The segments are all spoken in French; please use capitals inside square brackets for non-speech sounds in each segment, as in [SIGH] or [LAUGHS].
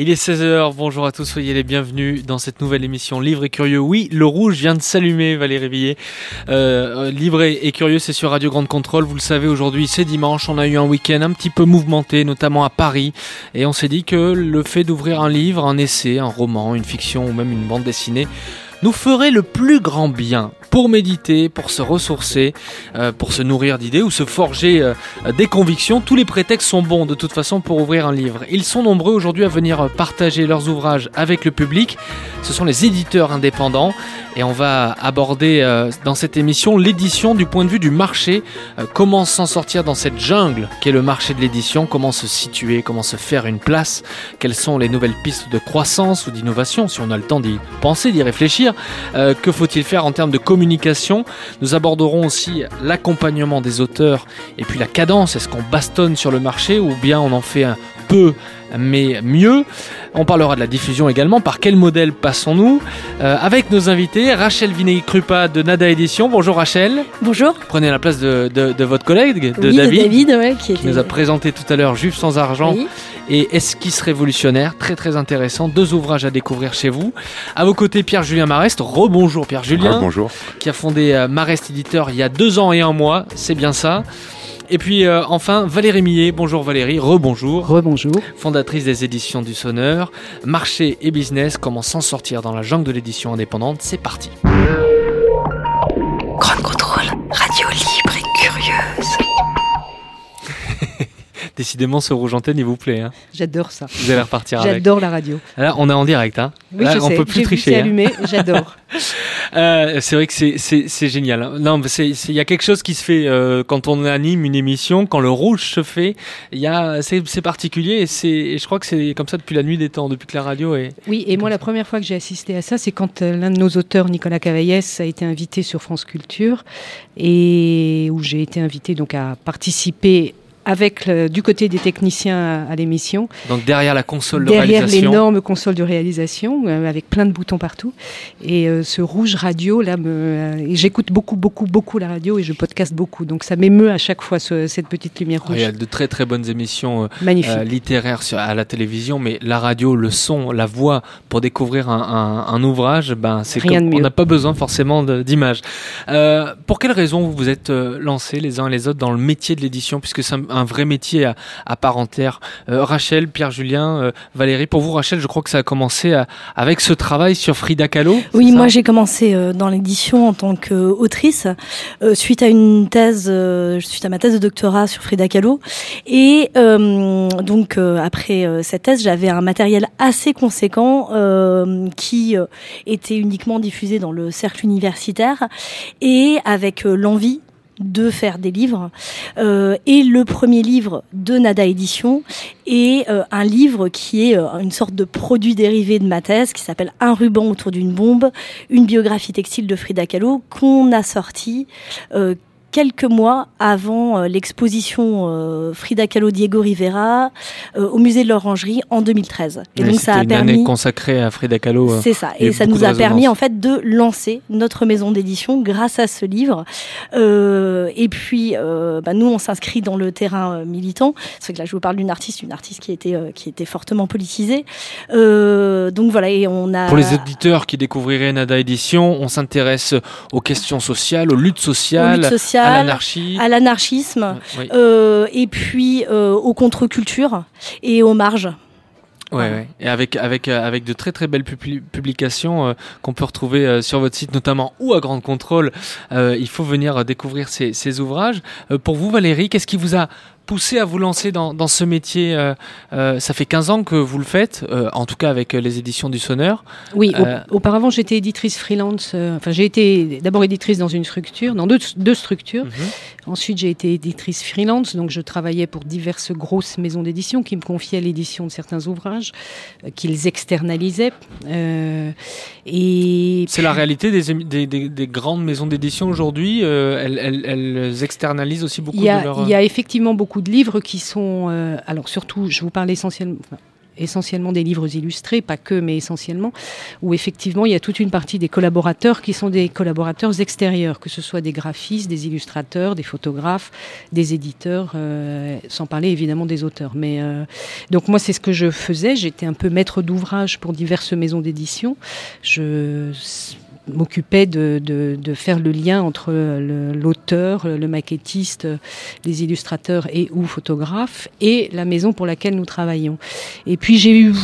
Il est 16h, bonjour à tous, soyez les bienvenus dans cette nouvelle émission Livre et Curieux. Oui, le rouge vient de s'allumer, Valérie Villet. Euh, Livre et Curieux, c'est sur Radio Grande Contrôle. Vous le savez, aujourd'hui c'est dimanche, on a eu un week-end un petit peu mouvementé, notamment à Paris. Et on s'est dit que le fait d'ouvrir un livre, un essai, un roman, une fiction ou même une bande dessinée nous ferait le plus grand bien pour méditer, pour se ressourcer, euh, pour se nourrir d'idées ou se forger euh, des convictions. Tous les prétextes sont bons de toute façon pour ouvrir un livre. Ils sont nombreux aujourd'hui à venir partager leurs ouvrages avec le public. Ce sont les éditeurs indépendants et on va aborder euh, dans cette émission l'édition du point de vue du marché. comment s'en sortir dans cette jungle qu'est le marché de l'édition, comment se situer, comment se faire une place, quelles sont les nouvelles pistes de croissance ou d'innovation? Si on a le temps d'y penser, d'y réfléchir. que faut-il faire en termes de communication communication. Nous aborderons aussi l'accompagnement des auteurs et puis la cadence. Est-ce qu'on bastonne sur le marché ou bien on en fait un peu mais mieux. On parlera de la diffusion également. Par quel modèle passons-nous euh, Avec nos invités, Rachel Vinet-Krupa de Nada Édition. Bonjour Rachel. Bonjour. Prenez la place de, de, votre collègue, de oui, David, David ouais, qui, qui nous a présenté tout à l'heure Juif sans argent et Esquisse révolutionnaire? Très très intéressant. Deux ouvrages à découvrir chez vous. À vos côtés, Pierre-Julien Marest. Rebonjour Pierre-Julien. Bonjour. Qui a fondé euh, Marest Éditeur il y a deux ans et un mois. C'est bien ça? Et puis euh, enfin, Valérie Millet. Bonjour Valérie, rebonjour. Rebonjour. Fondatrice des éditions du Sonneur. Marché et business, comment s'en sortir dans la jungle de l'édition indépendante. C'est parti. Décidément, ce rouge antenne, il vous plaît. Hein. J'adore ça. Vous allez repartir avec. J'adore la radio. Là, on est en direct. Hein. Oui, je on sais. peut plus tricher. Hein. allumé, j'adore. [LAUGHS] euh, c'est vrai que c'est génial. Non, il y a quelque chose qui se fait euh, quand on anime une émission, quand le rouge se fait. Il y a, c'est particulier et, et je crois que c'est comme ça depuis la nuit des temps, depuis que la radio est. Oui, et moi, la première fois que j'ai assisté à ça, c'est quand euh, l'un de nos auteurs, Nicolas Cavaillès, a été invité sur France Culture et où j'ai été invité donc à participer avec du côté des techniciens à, l'émission. Donc derrière la console de réalisation. Derrière l'énorme console de réalisation, euh, avec plein de boutons partout. Et euh, ce rouge radio, là, me, euh, j'écoute beaucoup, beaucoup, beaucoup la radio et je podcast beaucoup. Donc ça m'émeut à chaque fois cette petite lumière rouge. il y a de très très bonnes émissions littéraires sur, à la télévision, mais la radio, le son, la voix, pour découvrir un, un, ouvrage, ben, c'est comme, on n'a pas besoin forcément d'images. pour quelles raisons vous vous êtes lancés les uns et les autres dans le métier de l'édition, puisque c'est un un vrai métier à, part entière. Euh, Rachel, Pierre-Julien, euh, Valérie, pour vous, Rachel, je crois que ça a commencé euh, avec ce travail sur Frida Kahlo. Oui, moi j'ai commencé dans l'édition en tant qu'autrice suite à une thèse, suite à ma thèse de doctorat sur Frida Kahlo. Et donc après cette thèse, j'avais un matériel assez conséquent qui était uniquement diffusé dans le cercle universitaire et avec l'envie de faire des livres. Euh, et le premier livre de Nada Édition est euh, un livre qui est euh, une sorte de produit dérivé de ma thèse qui s'appelle Un ruban autour d'une bombe, une biographie textile de Frida Kahlo qu'on a sorti quelques mois avant euh, l'exposition euh, Frida Kahlo Diego Rivera euh, au musée de l'Orangerie en 2013. Et donc ça a une permis année consacrée à Frida Kahlo. C'est ça et ça nous a permis en fait de lancer notre maison d'édition grâce à ce livre. et puis bah, nous on s'inscrit dans le terrain militant. C'est que là je vous parle d'une artiste, une artiste qui était qui était fortement politisée. donc voilà et on a Pour les éditeurs qui découvriraient Nada Édition, on s'intéresse aux questions sociales, aux luttes sociales. Aux luttes sociales à l'anarchisme, euh, et puis euh, aux contre-cultures et aux marges. Ouais, et avec avec euh, avec de très très belles publications qu'on peut retrouver sur votre site notamment ou à Grande Contrôle. il faut venir découvrir ces, ces ouvrages. pour vous, Valérie, qu'est-ce qui vous a poussé à vous lancer dans, dans ce métier euh, euh, Ça fait 15 ans que vous le faites, euh, en tout cas avec les éditions du Sonneur. Oui, au- auparavant j'étais éditrice freelance. Enfin, j'ai été d'abord éditrice dans une structure, dans deux, deux structures. Mhm. Ensuite, j'ai été éditrice freelance, donc je travaillais pour diverses grosses maisons d'édition qui me confiaient l'édition de certains ouvrages qu'ils externalisaient. Et C'est la réalité des, émi- des, des- des grandes maisons d'édition aujourd'hui. elles, elles- elles externalisent aussi beaucoup a, de leur. il y a effectivement beaucoup de livres qui sont, euh, alors surtout, je vous parle essentiellement. Essentiellement des livres illustrés, pas que, mais essentiellement, où effectivement il y a toute une partie des collaborateurs qui sont des collaborateurs extérieurs, que ce soit des graphistes, des illustrateurs, des photographes, des éditeurs, euh, sans parler évidemment des auteurs. Mais euh, donc moi c'est ce que je faisais, j'étais un peu maître d'ouvrage pour diverses maisons d'édition. Je m'occupais de, faire le lien entre le- l'auteur, le maquettiste, les illustrateurs et ou photographes et la maison pour laquelle nous travaillons. Et puis j'ai eu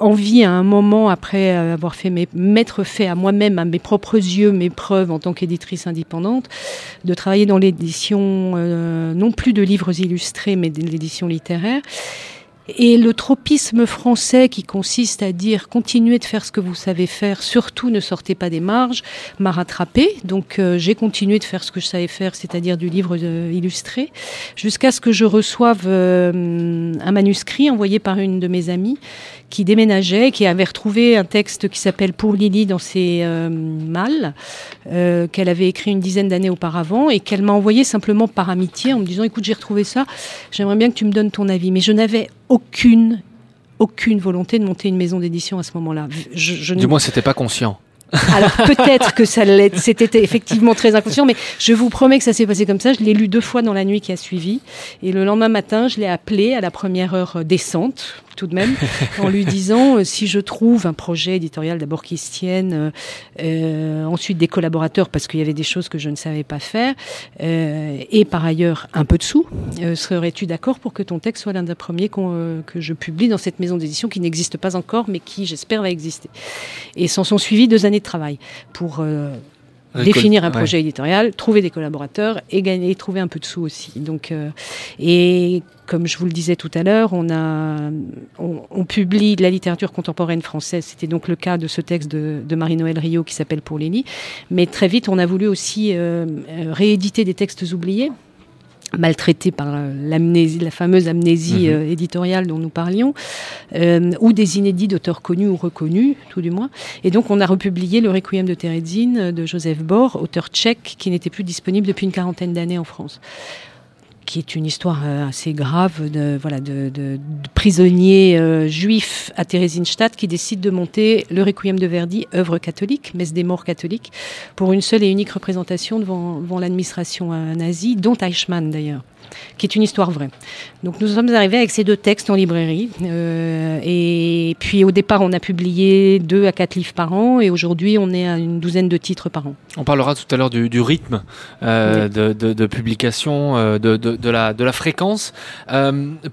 envie à un moment, après avoir fait mes, m'être fait à moi-même, à mes propres yeux, mes preuves en tant qu'éditrice indépendante, de travailler dans l'édition, euh, non plus de livres illustrés, mais de l'édition littéraire. Et le tropisme français qui consiste à dire continuez de faire ce que vous savez faire, surtout ne sortez pas des marges, m'a rattrapé. Donc euh, j'ai continué de faire ce que je savais faire, c'est-à-dire du livre euh, illustré, jusqu'à ce que je reçoive euh, un manuscrit envoyé par une de mes amies qui déménageait, qui avait retrouvé un texte qui s'appelle Pour Lily dans ses euh, malles, euh, qu'elle avait écrit une dizaine d'années auparavant et qu'elle m'a envoyé simplement par amitié en me disant écoute j'ai retrouvé ça, j'aimerais bien que tu me donnes ton avis. Mais je n'avais aucune aucune volonté de monter une maison d'édition à ce moment-là. Je, je Du moins, c'était pas conscient. alors peut-être que ça c'était effectivement très inconscient, mais je vous promets que ça s'est passé comme ça. Je l'ai lu deux fois dans la nuit qui a suivi, et le lendemain matin, je l'ai appelé à la première heure euh, décente, tout de même, [LAUGHS] en lui disant euh, si je trouve un projet éditorial d'abord qui se tienne, euh, euh, ensuite des collaborateurs parce qu'il y avait des choses que je ne savais pas faire, euh, et par ailleurs un peu de sous, serais-tu d'accord pour que ton texte soit l'un des premiers que je publie dans cette maison d'édition qui n'existe pas encore, mais qui j'espère va exister? Et s'en sont suivis deux années de travail pour définir un ouais. projet éditorial, trouver des collaborateurs et gagner, trouver un peu de sous aussi. Donc, euh, et comme je vous le disais tout à l'heure, on a, on, on publie de la littérature contemporaine française. C'était donc le cas de ce texte de, de Marie-Noël Rio qui s'appelle Pour Lénie. Mais très vite, on a voulu aussi euh, euh, rééditer des textes oubliés maltraités par euh, l'amnésie, la fameuse amnésie Mhm. euh, éditoriale dont nous parlions, euh, ou des inédits d'auteurs connus ou reconnus, tout du moins. Et donc, on a republié le Requiem de Terezin de Joseph Bor, auteur tchèque qui n'était plus disponible depuis une quarantaine d'années en France qui est une histoire euh, assez grave de, voilà, de, de- prisonniers euh, juifs à Theresienstadt qui décident de monter le Requiem de Verdi, œuvre catholique, messe des morts catholiques, pour une seule et unique représentation devant, devant l'administration euh, nazie, dont Eichmann d'ailleurs qui est une histoire vraie. Donc nous sommes arrivés avec ces deux textes en librairie. euh, et puis au départ, on a publié deux à quatre livres par an. Et aujourd'hui, on est à une douzaine de titres par an. On parlera tout à l'heure du, du rythme euh, de, de- de publication, euh, de, la, de la fréquence.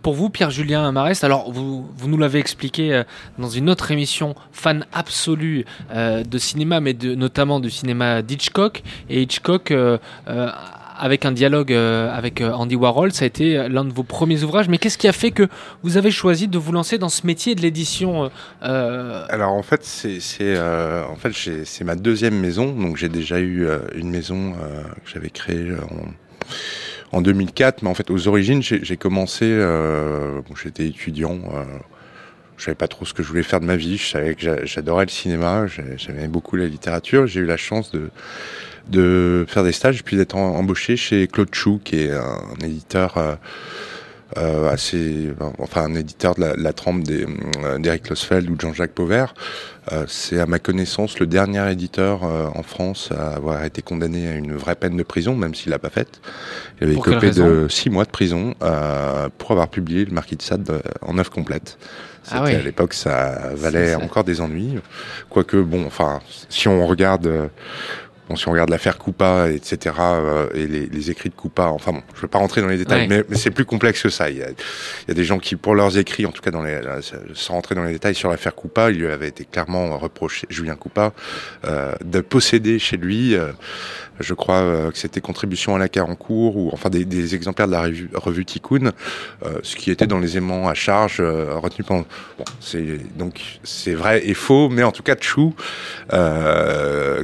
Pour vous, Pierre-Julien Marest, alors vous, vous nous l'avez expliqué dans une autre émission, fan absolu de cinéma, mais de, notamment du cinéma d'Hitchcock. Et Hitchcock, avec un dialogue euh, avec euh, Andy Warhol, ça a été l'un de vos premiers ouvrages. Mais qu'est-ce qui a fait que vous avez choisi de vous lancer dans ce métier de l'édition euh, euh, Alors en fait, c'est euh, en fait c'est ma deuxième maison. Donc j'ai déjà eu euh, une maison euh, que j'avais créée en, en 2004, mais en fait aux origines j'ai commencé. Euh, J'étais étudiant. Euh, je savais pas trop ce que je voulais faire de ma vie. Je savais que j'a- j'adorais le cinéma. j'ai- J'aimais beaucoup la littérature. J'ai eu la chance de de faire des stages puis d'être embauché chez Claude Chou, qui est un, un éditeur. euh, euh, assez, enfin un éditeur de la, la trempe des, euh, d'Eric Losfeld ou de Jean-Jacques Pauvert. Euh, c'est à ma connaissance le dernier éditeur euh, en France à avoir été condamné à une vraie peine de prison, même s'il l'a pas faite. Il avait écopé de six mois de prison euh, pour avoir publié le Marquis de Sade en œuvre complète. Ah oui. à l'époque, ça valait encore des ennuis. Quoique, bon, enfin, si on regarde euh, Bon, si on regarde l'affaire Coupa, etc., euh, et les, les écrits de Coupa, enfin bon, je ne veux pas rentrer dans les détails, Ouais. mais, mais c'est plus complexe que ça. Il y, a, il y a des gens qui, pour leurs écrits, en tout cas dans les, euh, sans rentrer dans les détails sur l'affaire Coupa, il lui avait été clairement reproché, Julien Coupa, euh, de posséder chez lui euh, je crois euh, que c'était Contribution à la Carancourt, ou enfin des, des exemplaires de la revue, revue Tikkun, euh, ce qui était dans les aimants à charge euh, retenu pendant. Bon, c'est donc c'est vrai et faux, mais en tout cas Chou,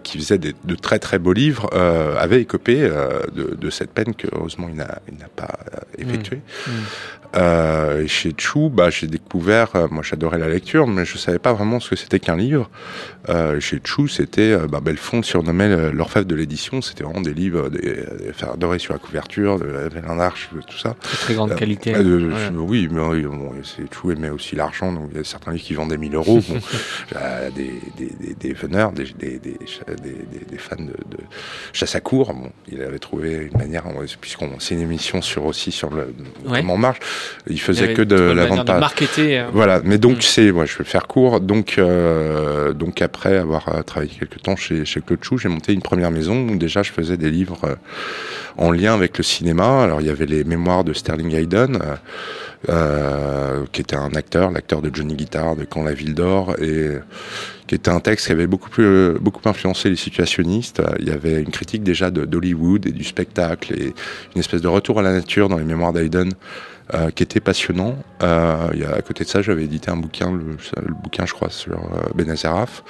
qui faisait des, de très très beaux livres, avait écopé de, de cette peine que heureusement il n'a il n'a pas effectuée. Mmh. Euh, et chez Chou, bah, j'ai découvert, euh, moi j'adorais la lecture, mais je savais pas vraiment ce que c'était qu'un livre. Euh, chez Chou, c'était, euh, bah, Belfond surnommait l'orfèvre de l'édition, c'était vraiment des livres, des, des dorés sur la couverture, de la Belle Arche, tout ça. Très, grande Euh, qualité. Euh, Ouais. Oui, mais bon, Chou aimait aussi l'argent, donc il y a certains livres qui vendaient 1000 euros. Bon, [LAUGHS] euh, des, des, des, des veneurs, des, fans de, de chasse à court. Bon, il avait trouvé une manière, puisqu'on c'est une émission sur aussi sur le Ouais. comment on marche. Il faisait que de la vente de marketer. euh, voilà, mais donc Mm. c'est, ouais, je vais faire court. Donc, euh, donc après avoir euh, travaillé quelques temps chez, chez Claude Chou, j'ai monté une première maison où déjà je faisais des livres euh, en lien avec le cinéma. Alors il y avait les mémoires de Sterling Hayden, euh, qui était un acteur, l'acteur de Johnny Guitar, de Quand la ville dort, et qui était un texte qui avait beaucoup plus, beaucoup influencé les situationnistes. Il y avait une critique déjà d'Hollywood et du spectacle et une espèce de retour à la nature dans les mémoires d'Hayden euh, qui était passionnant. Euh, il y a, à côté de ça, j'avais édité un bouquin, le, le bouquin, je crois, sur euh, Benazeraf.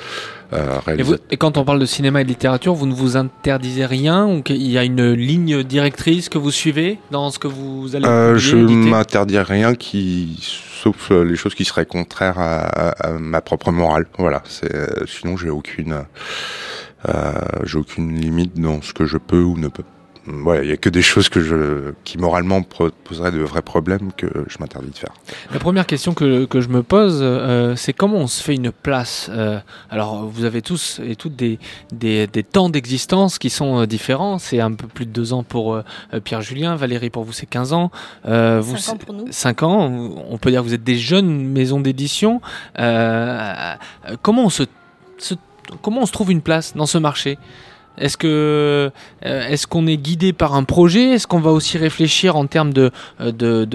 Euh, Et, vous- et quand on parle de cinéma et de littérature, vous ne vous interdisez rien ou qu'il y a une ligne directrice que vous suivez dans ce que vous allez Euh, publier, je éditer m'interdis rien qui, sauf les choses qui seraient contraires à, à- à ma propre morale. Voilà. Euh, sinon, j'ai aucune, euh, j'ai aucune limite dans ce que je peux ou ne peux. Voilà, il y a que des choses que je, qui moralement poseraient de vrais problèmes que je m'interdis de faire. La première question que, que je me pose, euh, c'est comment on se fait une place euh, Alors, vous avez tous et toutes des, des, des temps d'existence qui sont euh, différents. C'est un peu plus de deux ans pour euh, Pierre Julien. Valérie, pour vous, c'est 15 ans. Euh, vous, Cinq ans pour nous. 5 ans, on peut dire que vous êtes des jeunes maisons d'édition. Comment, on se, se- comment on se trouve une place dans ce marché? Est-ce que euh, est-ce qu'on est guidé par un projet? Est-ce qu'on va aussi réfléchir en termes de euh, de,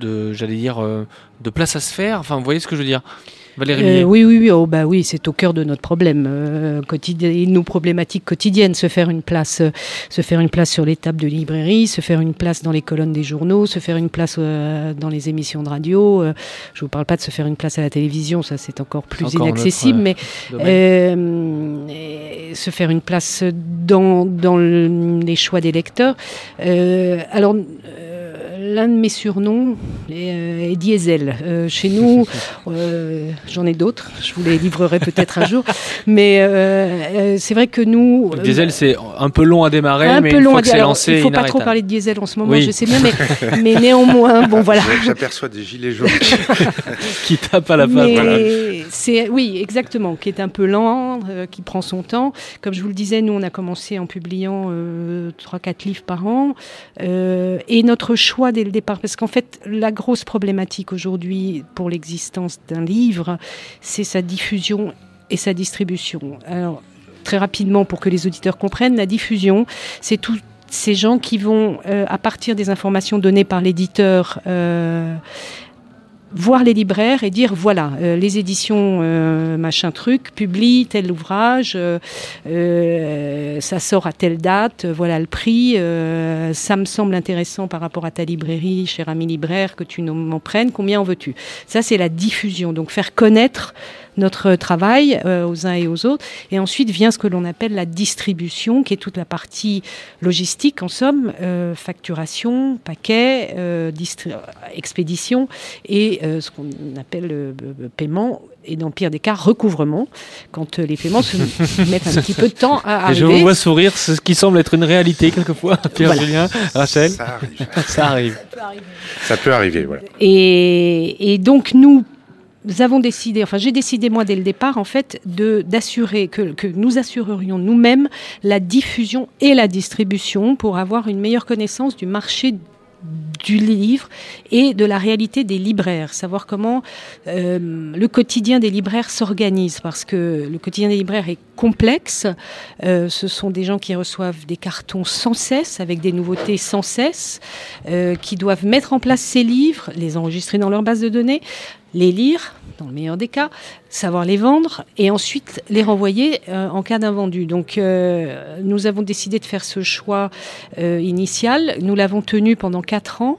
de, j'allais dire euh, de place à se faire? Enfin, vous voyez ce que je veux dire? Valérie Euh, oui, oui, oui, oh, bah oui, c'est au cœur de notre problème euh, quotidien, et nos problématiques quotidiennes. Se faire une place, euh, se faire une place sur les tables de librairie, se faire une place dans les colonnes des journaux, se faire une place euh, dans les émissions de radio. euh, je vous parle pas de se faire une place à la télévision, ça c'est encore plus encore inaccessible, mais euh, se faire une place dans, dans le- les choix des lecteurs. Euh, alors, euh, l'un de mes surnoms est, euh, est Diesel. Euh, chez nous, [LAUGHS] euh, j'en ai d'autres, je vous les livrerai peut-être un jour, mais euh, euh, c'est vrai que nous... Le diesel, c'est un peu long à démarrer, un mais peu une long fois à que c'est Alors, lancé, il ne faut pas trop parler de diesel en ce moment, Oui. je sais bien, mais, [LAUGHS] mais néanmoins, bon voilà. J'aperçois des gilets jaunes. [LAUGHS] qui tape à la voilà. c'est oui, exactement, qui est un peu lent, euh, qui prend son temps. Comme je vous le disais, nous on a commencé en publiant euh, trois, quatre livres par an, Euh, et notre choix dès le départ, parce qu'en fait la grosse problématique aujourd'hui pour l'existence d'un livre, c'est sa diffusion et sa distribution. Alors très rapidement pour que les auditeurs comprennent, la diffusion, c'est tous ces gens qui vont, euh, à partir des informations données par l'éditeur, euh, voir les libraires et dire voilà euh, les éditions euh, machin truc publient tel ouvrage euh, ça sort à telle date voilà le prix ça me semble intéressant par rapport à ta librairie cher ami libraire que tu m'en prennes combien en veux-tu? Ça c'est la diffusion. Donc faire connaître notre travail euh, aux uns et aux autres et ensuite vient ce que l'on appelle la distribution qui est toute la partie logistique en somme euh, facturation paquet euh, expédition et euh, ce qu'on appelle paiement et dans le pire des cas recouvrement quand les paiements se [LAUGHS] mettent un petit peu de temps à Et je arriver vous vois sourire, c'est ce qui semble être une réalité quelquefois. [LAUGHS] Pierre Voilà. Julien, Rachel, Ça arrive. [LAUGHS] ça arrive. Ça peut arriver, voilà. Et, et donc nous nous avons décidé, enfin j'ai décidé moi dès le départ en fait de d'assurer que, que nous assurerions nous-mêmes la diffusion et la distribution pour avoir une meilleure connaissance du marché du livre et de la réalité des libraires, savoir comment euh, le quotidien des libraires s'organise, parce que le quotidien des libraires est complexe. Euh, ce sont des gens qui reçoivent des cartons sans cesse, avec des nouveautés sans cesse, euh, qui doivent mettre en place ces livres, les enregistrer dans leur base de données, les lire, dans le meilleur des cas, savoir les vendre et ensuite les renvoyer euh, en cas d'invendu. Donc euh, nous avons décidé de faire ce choix euh, initial. Nous l'avons tenu pendant quatre ans.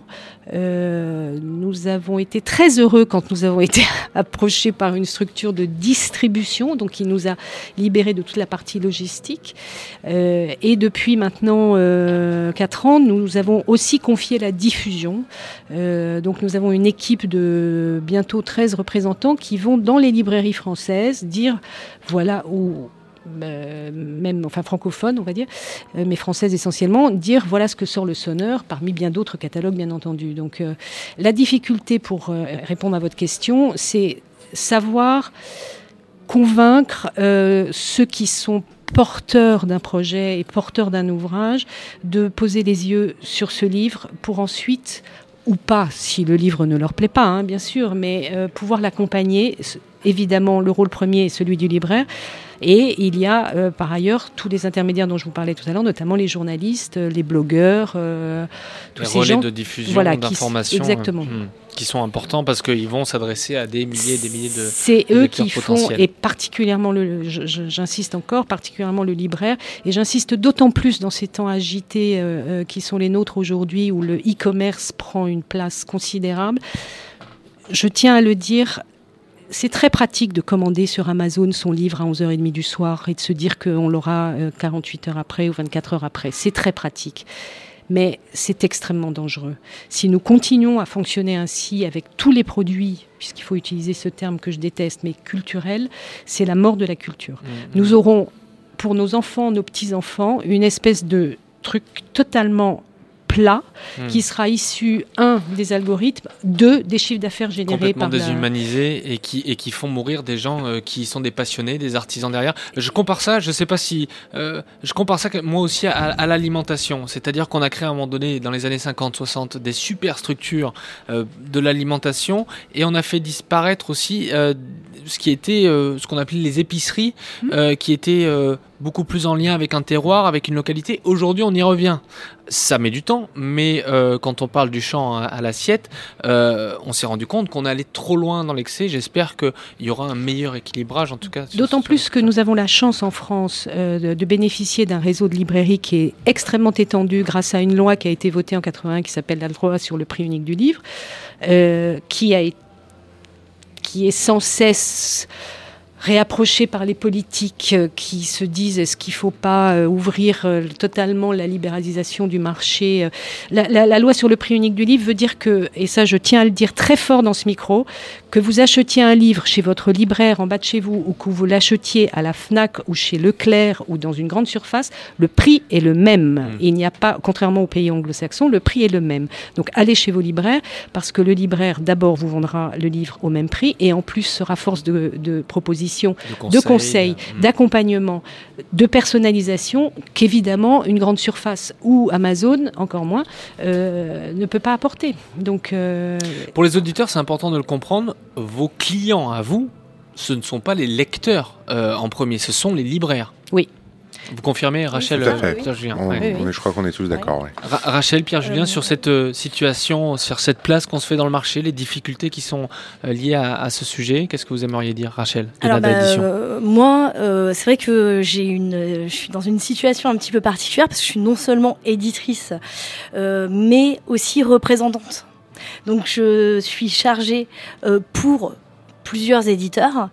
Nous avons été très heureux quand nous avons [LAUGHS] été approchés par une structure de distribution, donc qui nous a libérés de toute la partie logistique. Et depuis maintenant 4 ans, nous avons aussi confié la diffusion. Donc nous avons une équipe de bientôt 13 représentants qui vont dans les librairies françaises dire voilà où euh, même enfin francophone on va dire, euh, mais française essentiellement, dire voilà ce que sort le sonneur parmi bien d'autres catalogues bien entendu. Donc euh, la difficulté pour répondre à votre question, c'est savoir convaincre ceux qui sont porteurs d'un projet et porteurs d'un ouvrage de poser les yeux sur ce livre pour ensuite ou pas, si le livre ne leur plaît pas, hein, bien sûr, mais pouvoir l'accompagner. Évidemment, le rôle premier est celui du libraire. Et il y a euh, par ailleurs tous les intermédiaires dont je vous parlais tout à l'heure, notamment les journalistes, euh, les blogueurs, euh, tous Les ces relais gens de diffusion, voilà, qui s- d'information. exactement. euh, hmm, qui sont importants parce qu'ils vont s'adresser à des milliers et des milliers de. C'est eux qui font, et particulièrement, le, j'insiste encore, particulièrement le libraire, et j'insiste d'autant plus dans ces temps agités qui sont les nôtres aujourd'hui, où le e-commerce prend une place considérable. Je tiens à le dire, c'est très pratique de commander sur Amazon son livre à 11h30 du soir et de se dire qu'on l'aura euh, 48 heures après ou 24 heures après. C'est très pratique. Mais c'est extrêmement dangereux. Si nous continuons à fonctionner ainsi avec tous les produits, puisqu'il faut utiliser ce terme que je déteste, mais culturel, c'est la mort de la culture. Hmm, Nous aurons, pour nos enfants, nos petits-enfants, une espèce de truc totalement plat hmm. qui sera issu, un, des algorithmes, deux, des chiffres d'affaires générés complètement par la... déshumanisés et qui et qui font mourir des gens euh, qui sont des passionnés, des artisans derrière. Je compare ça, je sais pas si euh, je compare ça moi aussi à, à l'alimentation, c'est-à-dire qu'on a créé à un moment donné dans les années 50-60 des super structures euh, de l'alimentation et on a fait disparaître aussi ce qui était euh, ce qu'on appelait les épiceries, euh, qui étaient euh, beaucoup plus en lien avec un terroir, avec une localité. Aujourd'hui, on y revient. Ça met du temps, mais quand on parle du champ à, à l'assiette, on s'est rendu compte qu'on allait trop loin dans l'excès. J'espère qu'il y aura un meilleur équilibrage, en tout cas. D'autant plus que nous avons la chance en France de, de bénéficier d'un réseau de librairies qui est extrêmement étendu grâce à une loi qui a été votée en 81 qui s'appelle la loi sur le prix unique du livre, qui, a, é- qui est sans cesse réapprochée par les politiques euh, qui se disent est-ce qu'il ne faut pas euh, ouvrir euh, totalement la libéralisation du marché. La, la- la loi sur le prix unique du livre veut dire que, et ça je tiens à le dire très fort dans ce micro, que vous achetiez un livre chez votre libraire en bas de chez vous ou que vous l'achetiez à la FNAC ou chez Leclerc ou dans une grande surface, le prix est le même. Il n'y a pas, contrairement aux pays anglo-saxons, le prix est le même. Donc allez chez vos libraires parce que le libraire d'abord vous vendra le livre au même prix et en plus sera force de, de proposition, de conseils, hmm. d'accompagnement, de personnalisation qu'évidemment une grande surface ou Amazon, encore moins, euh, ne peut pas apporter. Donc euh, Pour les auditeurs, c'est important de le comprendre. Vos clients à vous, ce ne sont pas les lecteurs euh, en premier, ce sont les libraires. Oui. Vous confirmez, Rachel euh. Pierre-Julien On- Ouais. Je crois qu'on est tous d'accord. ouais. Ra- Rachel, Pierre-Julien, Euh, sur cette euh, situation, sur cette place qu'on se fait dans le marché, les difficultés qui sont euh, liées à, à ce sujet, qu'est-ce que vous aimeriez dire, Rachel, de Alors, Nada bah, euh, moi, euh, c'est vrai que j'ai une, euh, je suis dans une situation un petit peu particulière parce que je suis non seulement éditrice, euh, mais aussi représentante. Donc, je suis chargée euh, pour plusieurs éditeurs.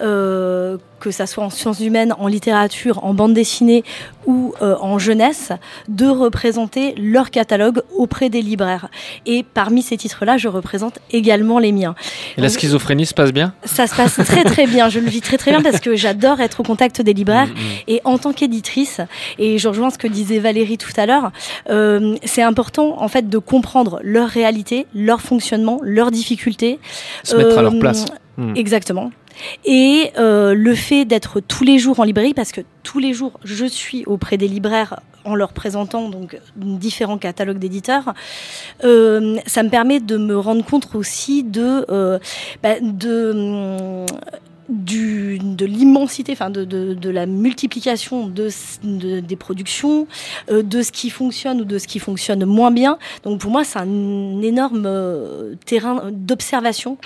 Euh, que ça soit en sciences humaines, en littérature, en bande dessinée ou euh, en jeunesse, de représenter leur catalogue auprès des libraires. Et parmi ces titres-là, je représente également les miens. Et la Donc, schizophrénie se passe bien? ça se passe très très bien, je le vis très très bien parce que j'adore être au contact des libraires Mm, mm. et en tant qu'éditrice, et je rejoins ce que disait Valérie tout à l'heure, euh, c'est important en fait de comprendre leur réalité, leur fonctionnement, leurs difficultés. Se mettre à leur Euh, place. Mm. Exactement. Et euh, le fait d'être tous les jours en librairie, parce que tous les jours je suis auprès des libraires en leur présentant donc différents catalogues d'éditeurs, euh, ça me permet de me rendre compte aussi de, euh, bah, de du, de l'immensité, enfin de, de, la multiplication de, de des productions, de ce qui fonctionne ou de ce qui fonctionne moins bien. Donc pour moi, c'est un énorme terrain d'observation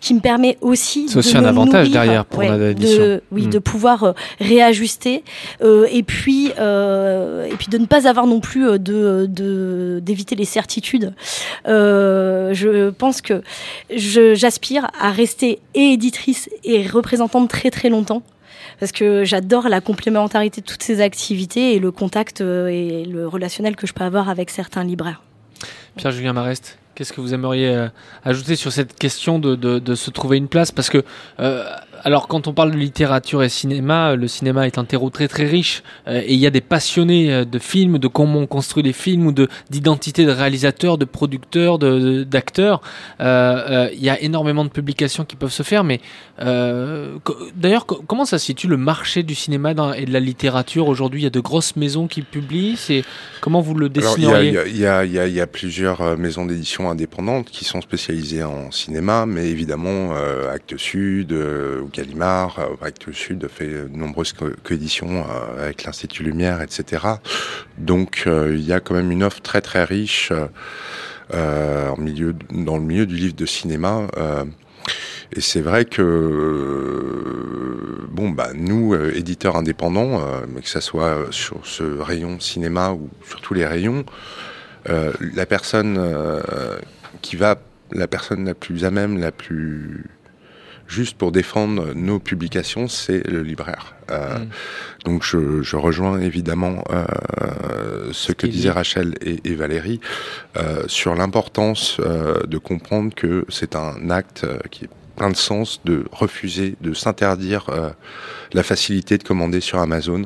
qui me permet aussi. C'est aussi un avantage derrière pour ouais, de, oui, mmh. de pouvoir euh, réajuster euh, et puis euh, et puis de ne pas avoir non plus de d'éviter les certitudes. Je pense que j'aspire à rester et éditrice et représentante très très longtemps parce que j'adore la complémentarité de toutes ces activités et le contact et le relationnel que je peux avoir avec certains libraires. Pierre-Julien Marest, Qu'est-ce que vous aimeriez euh, ajouter sur cette question de, de, de, se trouver une place? Parce que euh, alors quand on parle de littérature et cinéma, le cinéma est un terreau très très riche euh, et il y a des passionnés euh, de films, de comment on construit les films ou de d'identité de réalisateurs, de producteurs, de d'acteurs. Euh, il y a énormément de publications qui peuvent se faire, mais d'ailleurs comment ça se situe le marché du cinéma dans, et de la littérature aujourd'hui? Il y a de grosses maisons qui publient. C'est comment vous le dessineriez? Il y, y, y, y a, plusieurs maisons d'édition indépendantes qui sont spécialisées en cinéma, mais évidemment Actes Sud Gallimard, euh, Actes Sud fait de nombreuses coéditions euh, avec l'Institut Lumière, etc. Donc euh, il y a quand même une offre très très riche dans le milieu du livre de cinéma. Et c'est vrai que bon bah nous éditeurs indépendants, que ça soit sur ce rayon cinéma ou sur tous les rayons, la personne qui va, la personne la plus à même, la plus juste pour défendre nos publications, c'est le libraire. Euh, mm. Donc je, je, rejoins évidemment euh, ce que disaient Rachel et, et Valérie euh, sur l'importance euh, de comprendre que c'est un acte qui est plein de sens de refuser, de s'interdire euh, la facilité de commander sur Amazon.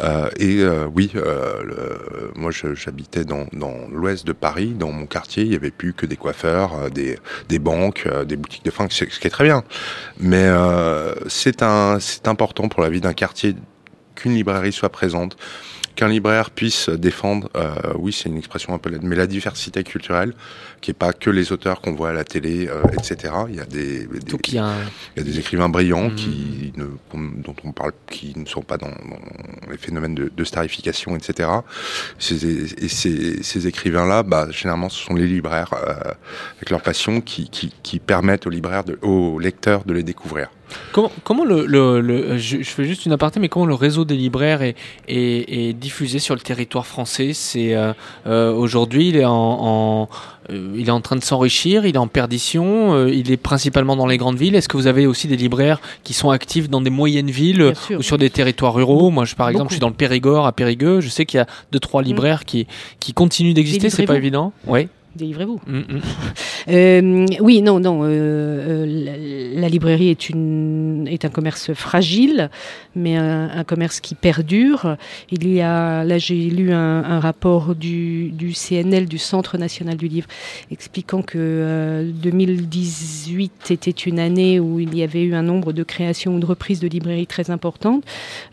Euh, et euh, oui, euh, le, moi j'habitais dans, dans l'ouest de Paris, dans mon quartier, il y avait plus que des coiffeurs, des, des banques, des boutiques de fringues, ce qui est très bien. Mais c'est important pour la vie d'un quartier qu'une librairie soit présente qu'un libraire puisse défendre, euh, oui, c'est une expression un peu mais la diversité culturelle, qui est pas que les auteurs qu'on voit à la télé, euh, etc. Il y a des, des il y a... il y a des écrivains brillants mmh. qui ne, dont on parle, qui ne sont pas dans, dans les phénomènes de, de starification, etc. Ces, et ces, ces écrivains-là, bah, généralement, ce sont les libraires euh, avec leur passion qui, qui, qui permettent aux libraires, de, aux lecteurs de les découvrir. Comment, comment le, le, le je, je, fais juste une aparté, mais comment le réseau des libraires est, est, est diffusé sur le territoire français? C'est euh, euh, aujourd'hui, il est en, en euh, il est en train de s'enrichir, il est en perdition, euh, il est principalement dans les grandes villes. Est-ce que vous avez aussi des libraires qui sont actifs dans des moyennes villes ou sur des territoires ruraux? Moi, je, par exemple, Beaucoup. je suis dans le Périgord, à Périgueux. Je sais qu'il y a deux trois libraires mmh. qui qui continuent d'exister. C'est pas évident. Oui délivrez-vous. Mm -hmm. [LAUGHS] euh, oui, non, non. Euh, euh, la, la, librairie est, une, est un commerce fragile, mais un, un, commerce qui perdure. Il y a, là, j'ai lu un, un rapport du, du, CNL, du Centre national du livre, expliquant que euh, 2018 était une année où il y avait eu un nombre de créations ou de reprises de librairies très importantes.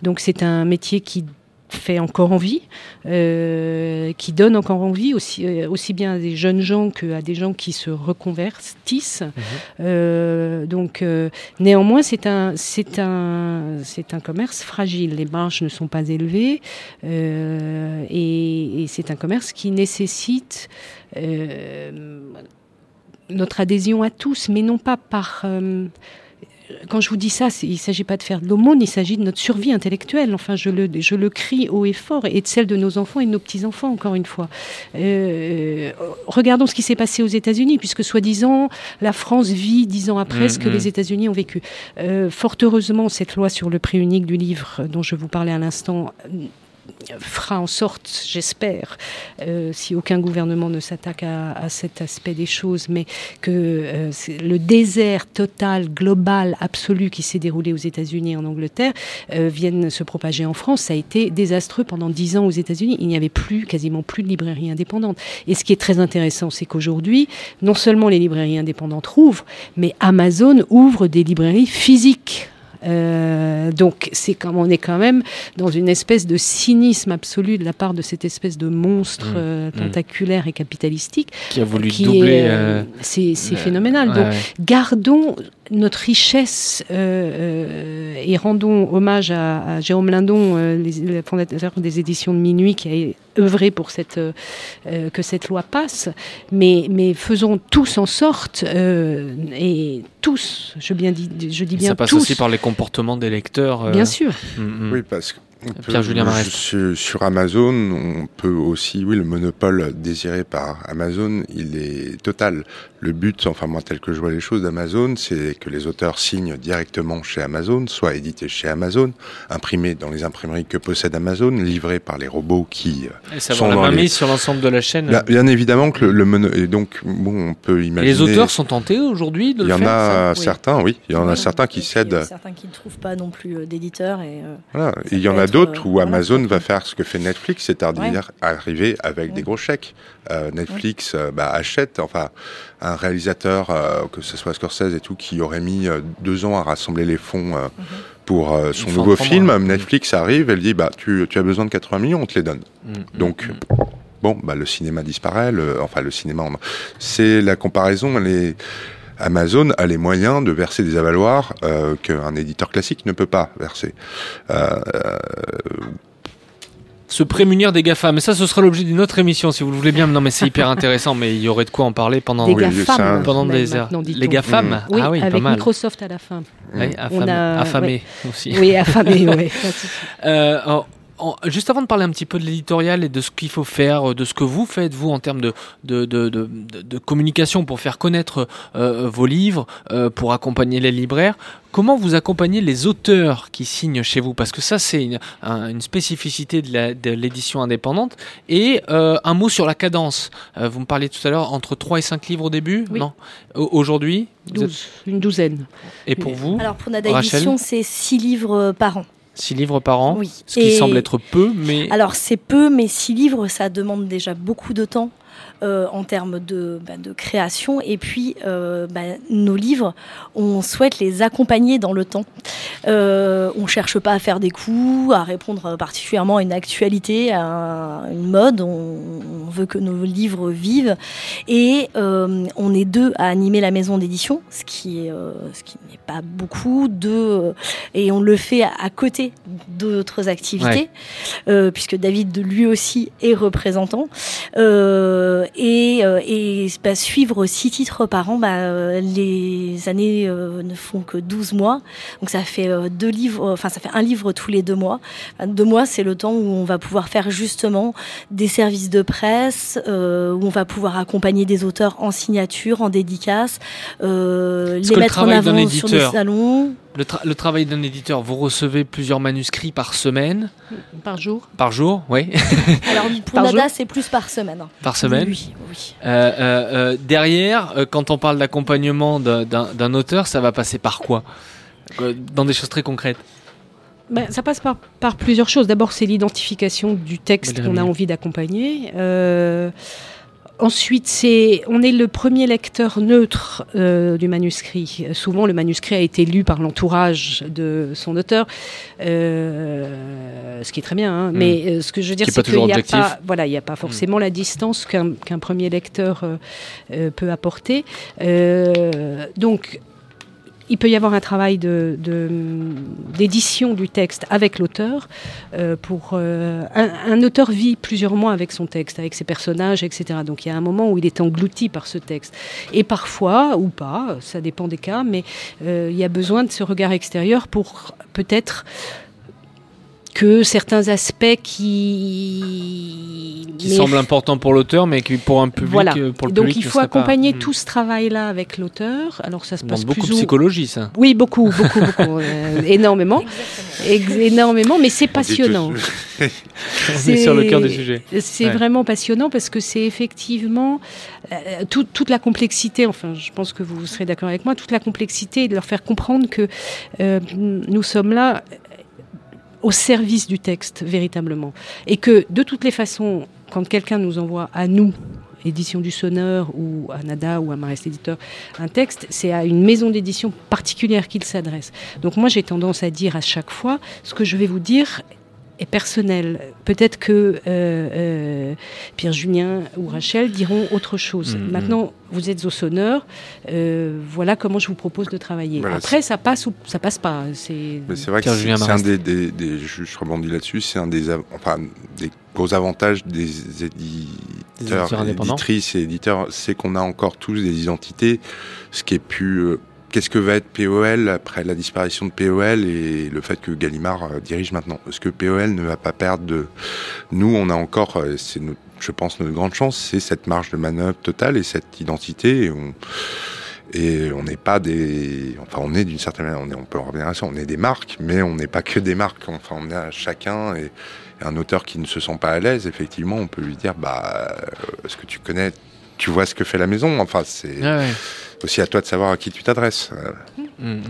Donc, c'est un métier qui fait encore envie, euh, qui donne encore envie aussi, euh, aussi bien à des jeunes gens qu'à des gens qui se reconvertissent. Mmh. Euh, donc, euh, néanmoins, c'est un, c'est un, c'est un commerce fragile. Les marges ne sont pas élevées et, et c'est un commerce qui nécessite notre adhésion à tous, mais non pas par quand je vous dis ça, il ne s'agit pas de faire de l'aumône, il s'agit de notre survie intellectuelle. Enfin, je le, je le crie haut et fort, et de celle de nos enfants et de nos petits-enfants, encore une fois. Euh, regardons ce qui s'est passé aux États-Unis, puisque soi-disant, la France vit dix ans après mmh, ce que mmh. les États-Unis ont vécu. Euh, fort heureusement, cette loi sur le prix unique du livre dont je vous parlais à l'instant fera en sorte, j'espère, euh, si aucun gouvernement ne s'attaque à, cet aspect des choses, mais que euh, le désert total, global, absolu qui s'est déroulé aux États-Unis et en Angleterre euh, vienne se propager en France. Ça a été désastreux pendant dix ans aux États-Unis. Il n'y avait plus, quasiment plus de librairies indépendantes. Et ce qui est très intéressant, c'est qu'aujourd'hui, non seulement les librairies indépendantes rouvrent, mais Amazon ouvre des librairies physiques euh, donc c'est comme on est quand même dans une espèce de cynisme absolu de la part de cette espèce de monstre mmh, euh, mmh. tentaculaire mmh. et capitalistique qui a voulu qui doubler. Euh, c'est phénoménal. Ouais, donc ouais. gardons notre richesse, euh, euh, et rendons hommage à, à Jérôme Lindon, euh, les- le fondateur des éditions de Minuit, qui a œuvré pour cette, euh, que cette loi passe, mais, mais faisons tous en sorte, euh, et tous, je, bien dis, je dis bien ça passe tous, aussi par les comportements des lecteurs. euh, bien sûr. mm, mm. Oui, parce que Pierre-Julien Marest. sur, sur Amazon, on peut aussi, oui, le monopole désiré par Amazon, il est total. Le but, enfin moi tel que je vois les choses d'Amazon, c'est que les auteurs signent directement chez Amazon, soit édités chez Amazon, imprimés dans les imprimeries que possède Amazon, livrés par les robots qui euh, Et ça sont la dans les- sur l'ensemble de la chaîne. Bien, bien évidemment que le, le mono... et donc bon, on peut Et imaginer. les auteurs sont tentés aujourd'hui de Il le y en faire a certains, oui. Il y en a certains qui cèdent. euh, Certains qui ne trouvent pas non plus euh, d'éditeurs. Et, euh, Voilà. Et il y en peut a d'autres euh, où voilà, Amazon va faire ce que fait Netflix, c'est-à-dire arriver avec des gros chèques. Euh, Netflix euh, bah, achète, enfin, un réalisateur, euh, que ce soit Scorsese et tout, qui aurait mis euh, deux ans à rassembler les fonds euh, pour euh, son nouveau film. un. Netflix arrive, elle dit, bah, tu, tu as besoin de 80 millions, on te les donne. Mm, mm, Donc, mm. bon, bah, le cinéma disparaît. Le, enfin, le cinéma, c'est la comparaison. Elle est, Amazon a les moyens de verser des avaloirs euh, qu'un éditeur classique ne peut pas verser. Euh, euh, se prémunir des GAFA. Mais ça, ce sera l'objet d'une autre émission, si vous le voulez bien. Non, mais c'est hyper intéressant, mais il y aurait de quoi en parler pendant, Des oui, GAFAM, ça- pendant même des heures. Les GAFAM Oui, Ah oui, pas avec mal. Microsoft à la fin. Oui, affamé, On a- affamé aussi. Oui, affamé, oui. [LAUGHS] Euh, juste avant de parler un petit peu de l'éditorial et de ce qu'il faut faire, euh, de ce que vous faites, vous, en termes de, de, de, de, de- de communication pour faire connaître euh, vos livres, euh, pour accompagner les libraires, comment vous accompagnez les auteurs qui signent chez vous? Parce que ça, c'est une, un- une spécificité de la- de l'édition indépendante. Et euh, un mot sur la cadence. Euh, vous me parliez tout à l'heure entre 3 et 5 livres au début Oui. Non? Au- Aujourd'hui vous êtes- 12, une douzaine. Et pour vous Alors pour Nada Rachel? Édition, c'est six livres euh, par an. 6 livres par an Oui. Ce qui Et- semble être peu, mais... Alors c'est peu, mais six livres, ça demande déjà beaucoup de temps. Euh, en termes de, bah, de création. Et puis euh, bah, nos livres on souhaite les accompagner dans le temps. Euh, on cherche pas à faire des coups à répondre particulièrement à une actualité à une mode. On, on veut que nos livres vivent. Et on est deux à animer la maison d'édition ce qui est ce qui n'est pas beaucoup deux et on le fait à, à côté d'autres activités puisque David lui aussi est représentant. Euh, et, euh, et bah, suivre six titres par an bah, euh, les années euh, ne font que 12 mois. Donc ça fait deux livres enfin ça fait un livre tous les deux mois. Deux mois c'est le temps où on va pouvoir faire justement des services de presse euh, où on va pouvoir accompagner des auteurs en signature en dédicace euh, les mettre en avant sur des salons Le, tra- le travail d'un éditeur, vous recevez plusieurs manuscrits par semaine, Par jour par jour, oui, [LAUGHS] alors pour Par Nada c'est plus par semaine par semaine. oui, oui. Euh, euh, euh, derrière, euh, quand on parle d'accompagnement d'un- auteur, ça va passer par quoi? Dans des choses très concrètes. Ben, ça passe par, par plusieurs choses. D'abord, c'est l'identification du texte qu'on a envie d'accompagner. Euh, ensuite, c'est, on est le premier lecteur neutre euh, du manuscrit. Souvent, le manuscrit a été lu par l'entourage de son auteur, euh, ce qui est très bien. hein. Mais euh, ce que je veux dire, Hmm. C'est qu'il n'y a. Hmm. pas, voilà, il n'y a pas forcément la distance qu'un premier lecteur peut apporter. Donc, il peut y avoir un travail de- d'édition du texte avec l'auteur. euh, pour euh, un, un auteur vit plusieurs mois avec son texte, avec ses personnages, etc. Donc il y a un moment où il est englouti par ce texte. Et parfois, ou pas, ça dépend des cas, mais euh, il y a besoin de ce regard extérieur pour peut-être que certains aspects qui... Qui mais- semble important pour l'auteur, mais qui pour un public, Voilà. euh, pour le Donc public il faut pas- accompagner Hmm. tout ce travail-là avec l'auteur. Alors ça se passe demande beaucoup plus de ou- psychologie, ça. oui, beaucoup, [LAUGHS] beaucoup, beaucoup, euh, énormément, énormément, mais c'est passionnant. tout- [LAUGHS] On est sur le cœur du sujet. C'est Ouais. vraiment passionnant parce que c'est effectivement euh, tout- toute la complexité. Enfin, je pense que vous serez d'accord avec moi. Toute la complexité et de leur faire comprendre que euh, nous sommes là au service du texte véritablement, et que de toutes les façons, quand quelqu'un nous envoie à nous édition du Sonneur ou à Nada ou à Marest Éditeur, un texte, c'est à une maison d'édition particulière qu'il s'adresse. Donc moi j'ai tendance à dire à chaque fois, ce que je vais vous dire est personnel. Peut-être que euh, euh, Pierre-Julien ou Rachel diront autre chose. Mhm. Maintenant, vous êtes au sonneur. euh, voilà comment je vous propose de travailler. Voilà, Après, ça passe ou ça passe pas. C'est vrai que Pierre c'est Julien c'est un des, des, des- je, rebondis là-dessus, c'est un des, enfin, des gros avantages des Des éditeurs, indépendants. éditrices et éditeurs, c'est qu'on a encore tous des identités, ce qui est plus, euh, qu'est-ce que va être POL après la disparition de POL et le fait que Gallimard euh, dirige maintenant? Parce que POL ne va pas perdre de, nous, on a encore, euh, je pense notre grande chance, c'est cette marge de manœuvre totale et cette identité. Et on, n'est pas des, enfin on est d'une certaine manière, on, peut en revenir à ça, on est des marques, mais on n'est pas que des marques. Enfin on à chacun et, un auteur qui ne se sent pas à l'aise, effectivement, on peut lui dire, bah, euh, est-ce que tu connais, tu vois ce que fait la maison? Enfin c'est ouais. Aussi à toi de savoir à qui tu t'adresses. Mm, mm.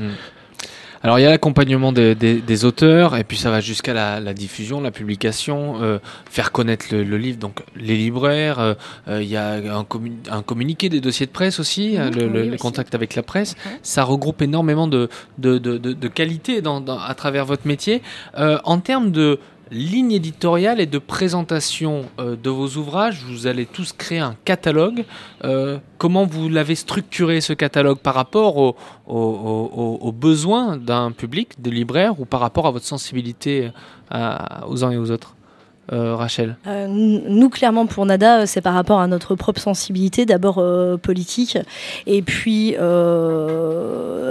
Alors il y a l'accompagnement des, des- des auteurs et puis ça va jusqu'à la, la diffusion, la publication, euh, faire connaître le, le livre, donc les libraires. euh, euh, Il y a un, commu- un communiqué des dossiers de presse aussi, euh, le, oui, le- le aussi. contact avec la presse. Ça regroupe énormément de, de, de, de, de qualités dans, dans- à travers votre métier. Euh, en termes de ligne éditoriale et de présentation euh, de vos ouvrages, vous allez tous créer un catalogue. Euh, comment vous l'avez structuré ce catalogue par rapport au- au- au- au- aux besoins d'un public, des libraires, ou par rapport à votre sensibilité à- aux uns et aux autres? Euh, Rachel? Euh, nous, clairement, pour Nada, euh, c'est par rapport à notre propre sensibilité, d'abord politique, et puis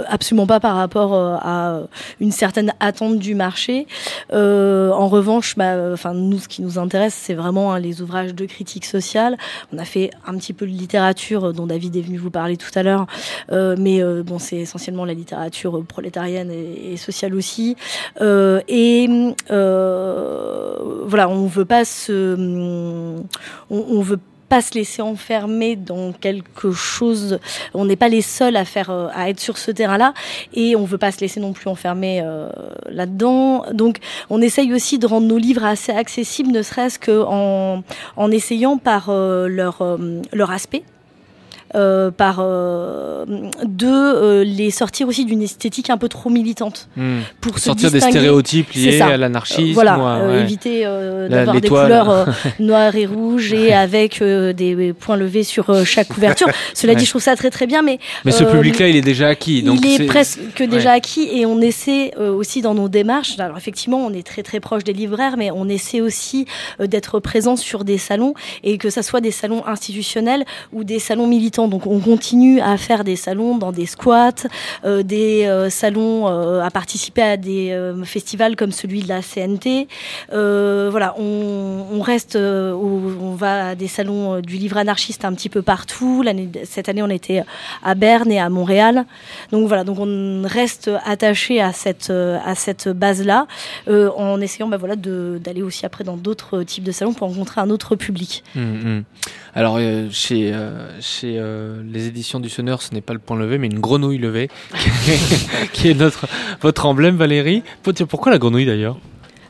absolument pas par rapport à une certaine attente du marché. En revanche, bah, nous, ce qui nous intéresse, c'est vraiment hein, les ouvrages de critique sociale. On a fait un petit peu de littérature, dont David est venu vous parler tout à l'heure, mais bon, c'est essentiellement la littérature prolétarienne et, et sociale aussi. Et voilà, on veut pas se, on, on veut pas se laisser enfermer dans quelque chose. On n'est pas les seuls à faire, euh, à être sur ce terrain-là, et on veut pas se laisser non plus enfermer euh, là-dedans. Donc, on essaye aussi de rendre nos livres assez accessibles, ne serait-ce que en, en essayant par euh, leur leur aspect. Euh, par euh, de euh, les sortir aussi d'une esthétique un peu trop militante pour se Sortir des stéréotypes liés à l'anarchisme. Voilà, ou à- ouais. éviter euh, d'avoir des couleurs [LAUGHS] noires et rouges et avec euh, des points levés sur [LAUGHS] chaque couverture. Cela Ouais. dit, je trouve ça très très bien, mais Mais ce public-là, il est déjà acquis. Donc il est c'est- presque déjà ouais. acquis et on essaie euh, aussi dans nos démarches. Alors effectivement, on est très très proche des libraires, mais on essaie aussi euh, d'être présent sur des salons et que ça soit des salons institutionnels ou des salons militants. Donc on continue à faire des salons dans des squats, euh, des euh, salons euh, à participer à des festivals comme celui de la CNT. Voilà, on, reste, on va à des salons du livre anarchiste un petit peu partout. Cette année, on était à Berne et à Montréal. Donc voilà, donc on reste attaché à cette à cette base-là, euh, en essayant bah, voilà d'aller aussi après dans d'autres types de salons pour rencontrer un autre public. Mm, mm. Alors, chez, chez euh, les éditions du Sonneur, ce n'est pas le point levé, mais une grenouille levée, [LAUGHS] qui est notre, votre emblème, Valérie. Pourquoi la grenouille d'ailleurs?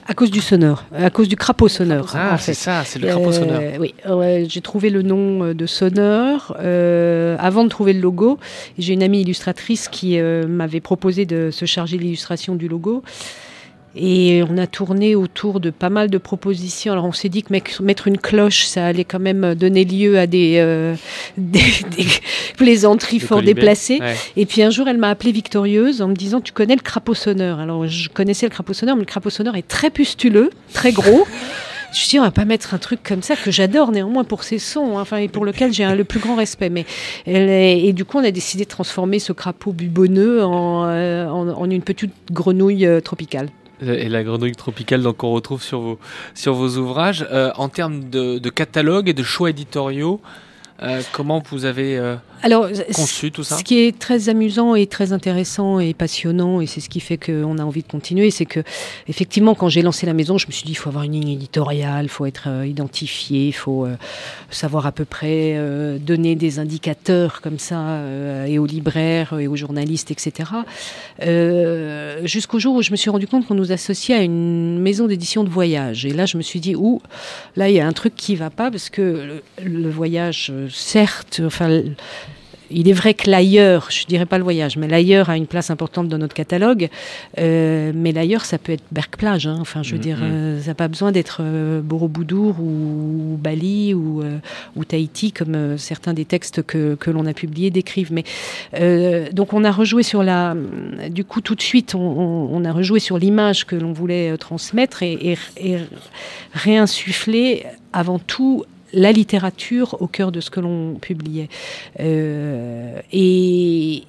À cause du sonneur, à cause du crapaud sonneur. Ah, en c'est ça, c'est le crapaud Euh, sonneur. Oui, ouais, j'ai trouvé le nom euh, de sonneur euh, avant de trouver le logo. J'ai une amie illustratrice qui m'avait proposé de se charger de l'illustration du logo. Et on a tourné autour de pas mal de propositions. Alors on s'est dit que mettre une cloche, ça allait quand même donner lieu à des, euh, [LAUGHS] des, des plaisanteries fort déplacées. Ouais. Et puis un jour, elle m'a appelée victorieuse en me disant Tu connais le crapaud sonneur? Alors je connaissais le crapaud sonneur, mais le crapaud sonneur est très pustuleux, très gros. [LAUGHS] Je me suis dit, on va pas mettre un truc comme ça que j'adore néanmoins pour ses sons, hein, enfin, et pour lequel j'ai le plus grand respect. Mais et du coup, on a décidé de transformer ce crapaud bubonneux en, euh, en, en une petite grenouille euh, tropicale. Et la grenouille tropicale donc, qu'on retrouve sur vos, sur vos ouvrages. Euh, en termes de, de catalogue et de choix éditoriaux, euh, comment vous avez euh, Alors, conçu tout ça Ce qui est très amusant et très intéressant et passionnant, et c'est ce qui fait qu'on a envie de continuer, c'est que effectivement, quand j'ai lancé la maison, je me suis dit, il faut avoir une ligne éditoriale, il faut être euh, identifié, il faut euh, savoir à peu près euh, donner des indicateurs comme ça et aux libraires et aux journalistes, etc. Jusqu'au jour où je me suis rendu compte qu'on nous associait à une maison d'édition de voyage. Et là, je me suis dit, ouh, là, il y a un truc qui va pas, parce que le, le voyage, certes, enfin, il est vrai que l'ailleurs, je dirais pas le voyage, mais l'ailleurs a une place importante dans notre catalogue. Euh, mais l'ailleurs, ça peut être Berck-Plage. Hein. Enfin, je veux Mhm. dire, euh, ça n'a pas besoin d'être euh, Borobudur ou, ou Bali ou, euh, ou Tahiti, comme certains des textes que, que l'on a publiés décrivent. Mais donc, on a rejoué sur la. Du coup, tout de suite, on, on- on a rejoué sur l'image que l'on voulait transmettre et, et- et réinsuffler avant tout la littérature au cœur de ce que l'on publiait. Euh, et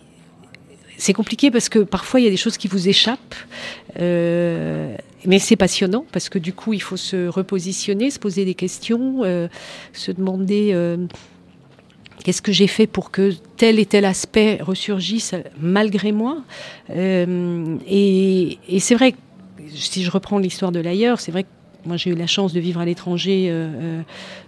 c'est compliqué parce que parfois il y a des choses qui vous échappent, euh, mais c'est passionnant parce que du coup il faut se repositionner, se poser des questions, euh, se demander euh, qu'est-ce que j'ai fait pour que tel et tel aspect ressurgisse malgré moi. Euh, et et c'est vrai si je reprends l'histoire de l'ailleurs, c'est vrai que moi, j'ai eu la chance de vivre à l'étranger euh, euh,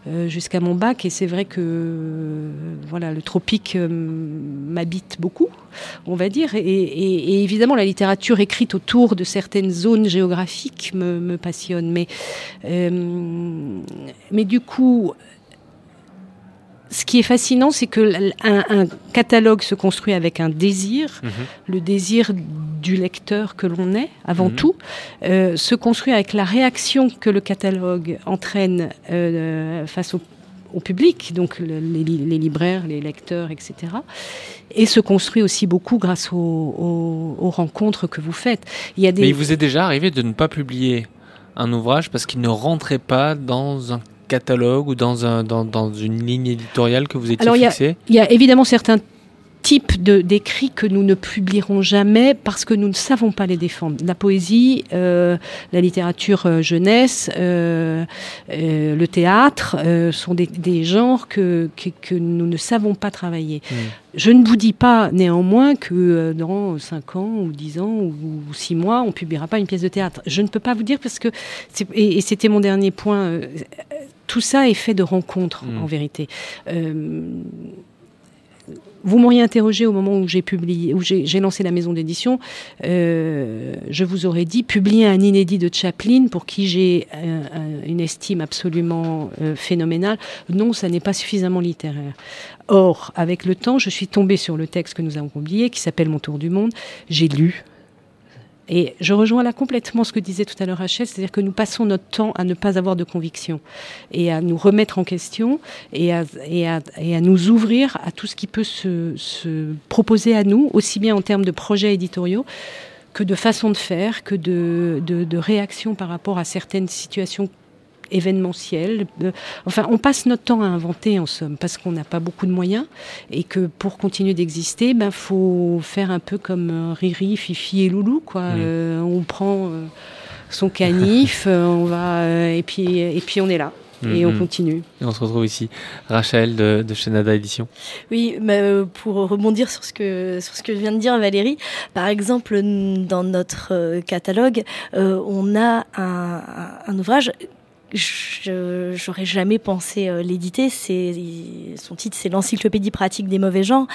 euh, jusqu'à mon bac, et c'est vrai que voilà, le tropique m'habite beaucoup, on va dire, et, et- et évidemment, la littérature écrite autour de certaines zones géographiques me, me passionne, mais mais du coup. Ce qui est fascinant, c'est que un, un catalogue se construit avec un désir, Mhm. le désir du lecteur que l'on est, avant Mhm. tout, euh, se construit avec la réaction que le catalogue entraîne euh, face au, au public, donc le- les, li- les libraires, les lecteurs, etc. Et se construit aussi beaucoup grâce aux, aux- aux rencontres que vous faites. Il y a des... Mais il vous est déjà arrivé de ne pas publier un ouvrage parce qu'il ne rentrait pas dans un catalogue ou dans, un, dans, dans une ligne éditoriale que vous étiez Alors, il y a- fixé Il y a évidemment certains types de- d'écrits que nous ne publierons jamais parce que nous ne savons pas les défendre. La poésie, euh, la littérature euh, jeunesse, euh, euh, le théâtre sont des, des genres que, que, que nous ne savons pas travailler. Mm. Je ne vous dis pas néanmoins que dans 5 ans ou 10 ans ou, 6 mois, on ne publiera pas une pièce de théâtre. Je ne peux pas vous dire parce que, et, et c'était mon dernier point, tout ça est fait de rencontres Mm. en vérité. Euh, vous m'auriez interrogé au moment où j'ai publié, où j'ai lancé la maison d'édition, euh, je vous aurais dit publier un inédit de Chaplin pour qui j'ai euh, un- une estime absolument euh, phénoménale. Non, ça n'est pas suffisamment littéraire. Or, avec le temps, je suis tombée sur le texte que nous avons publié, qui s'appelle Mon Tour du Monde. J'ai lu. Et je rejoins là complètement ce que disait tout à l'heure Rachel, c'est-à-dire que nous passons notre temps à ne pas avoir de conviction et à nous remettre en question et à, nous ouvrir à tout ce qui peut se, se proposer à nous, aussi bien en termes de projets éditoriaux que de façon de faire, que de, de, de réaction par rapport à certaines situations événementielles. Euh, Enfin, on passe notre temps à inventer, en somme, parce qu'on n'a pas beaucoup de moyens et que pour continuer d'exister, ben faut faire un peu comme euh, Riri, Fifi et Loulou, quoi. Mm. Euh, on prend euh, son canif, [LAUGHS] on va et puis et puis on est là et on Mhm. continue. Et on se retrouve ici. Rachel de, de chez Nada Édition. Oui, mais euh, pour rebondir sur ce que sur ce que vient de dire Valérie, par exemple dans notre catalogue, euh, on a un ouvrage. Je j'aurais jamais pensé euh, l'éditer. Son titre, c'est l'encyclopédie pratique des mauvais genres.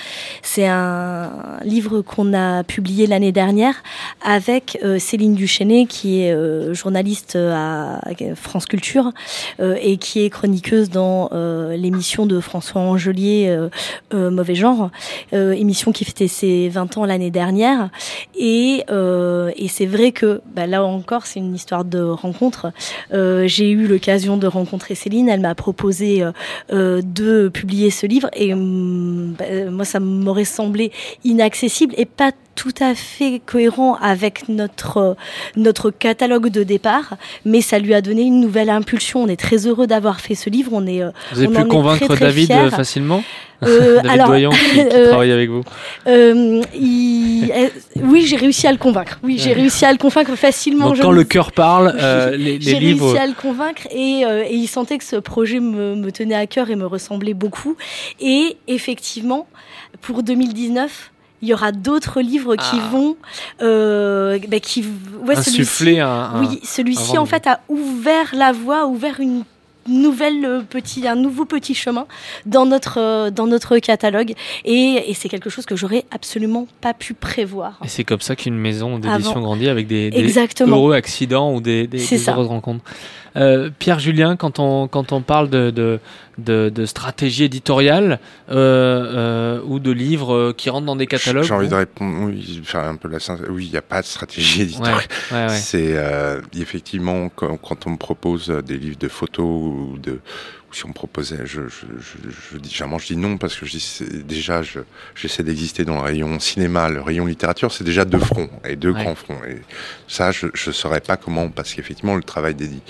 C'est un livre qu'on a publié l'année dernière avec euh, Céline Duchesnay, qui est euh, journaliste à France Culture et qui est chroniqueuse dans l'émission de François Angelier, Mauvais Genre, émission qui fêtait ses 20 ans l'année dernière. Et, c'est vrai que bah, là encore, c'est une histoire de rencontre. J'ai eu l'occasion de rencontrer Céline, elle m'a proposé euh, euh, de publier ce livre et hum, bah, moi, ça m'aurait semblé inaccessible et pas tout à fait cohérent avec notre euh, notre catalogue de départ, mais ça lui a donné une nouvelle impulsion. On est très heureux d'avoir fait ce livre. On est euh, Vous avez pu très, très David fiers. euh, facilement? Euh, [LAUGHS] David alors, Doyon qui, qui [LAUGHS] euh, travaille avec vous. euh, il- euh, oui, j'ai réussi à le convaincre. Oui, j'ai réussi à le convaincre facilement. Donc quand le cœur parle, [LAUGHS] les, les J'ai livres... réussi à le convaincre et, et il sentait que ce projet me, me tenait à cœur et me ressemblait beaucoup. Et effectivement, pour 2019, il y aura d'autres livres qui Ah. vont, euh, bah, qui, ouais, insuffler un, un- Oui, celui-ci en fait a ouvert la voie, a ouvert une nouvelle euh, petit, un nouveau petit chemin dans notre euh, dans notre catalogue et, et c'est quelque chose que j'aurais absolument pas pu prévoir. Et c'est comme ça qu'une maison d'édition grandit avec des, des heureux accidents ou des, des, des heureuses rencontres. Euh, Pierre Julien, quand on, quand on parle de, de, de, de stratégie éditoriale euh, euh, ou de livres qui rentrent dans des catalogues J'ai envie de répondre, oui, faire un peu la synthèse. Oui, il n'y a pas de stratégie éditoriale. Ouais, ouais, ouais. C'est effectivement quand, quand on me propose des livres de photos ou de si on me proposait, je, je, je, je dis jamais je dis non parce que je dis déjà je- j'essaie d'exister dans le rayon cinéma, le rayon littérature, c'est déjà deux fronts et deux Ouais. grands fronts. Et ça, je ne saurais pas comment parce qu'effectivement le travail d'édit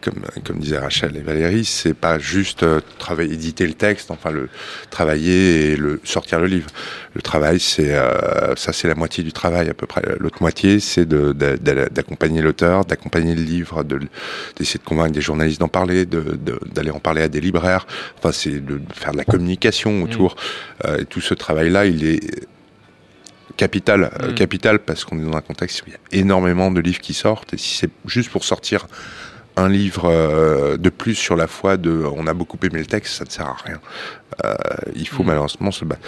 comme, comme disaient Rachel et Valérie, c'est pas juste euh, travailler, éditer le texte, enfin le travailler et le sortir le livre. Le travail, c'est euh, ça, c'est la moitié du travail à peu près. L'autre moitié, c'est d'accompagner l'auteur, d'accompagner le livre, de- d'essayer de convaincre des journalistes d'en parler, de- d'aller en parler à des libraires. Enfin, c'est de faire de la communication autour. Euh, et tout ce travail-là, il est capital, euh, Mm. capital parce qu'on est dans un contexte où il y a énormément de livres qui sortent. Et si c'est juste pour sortir un livre euh, de plus sur la foi de on a beaucoup aimé le texte, ça ne sert à rien. Euh, il faut Mm. malheureusement se battre.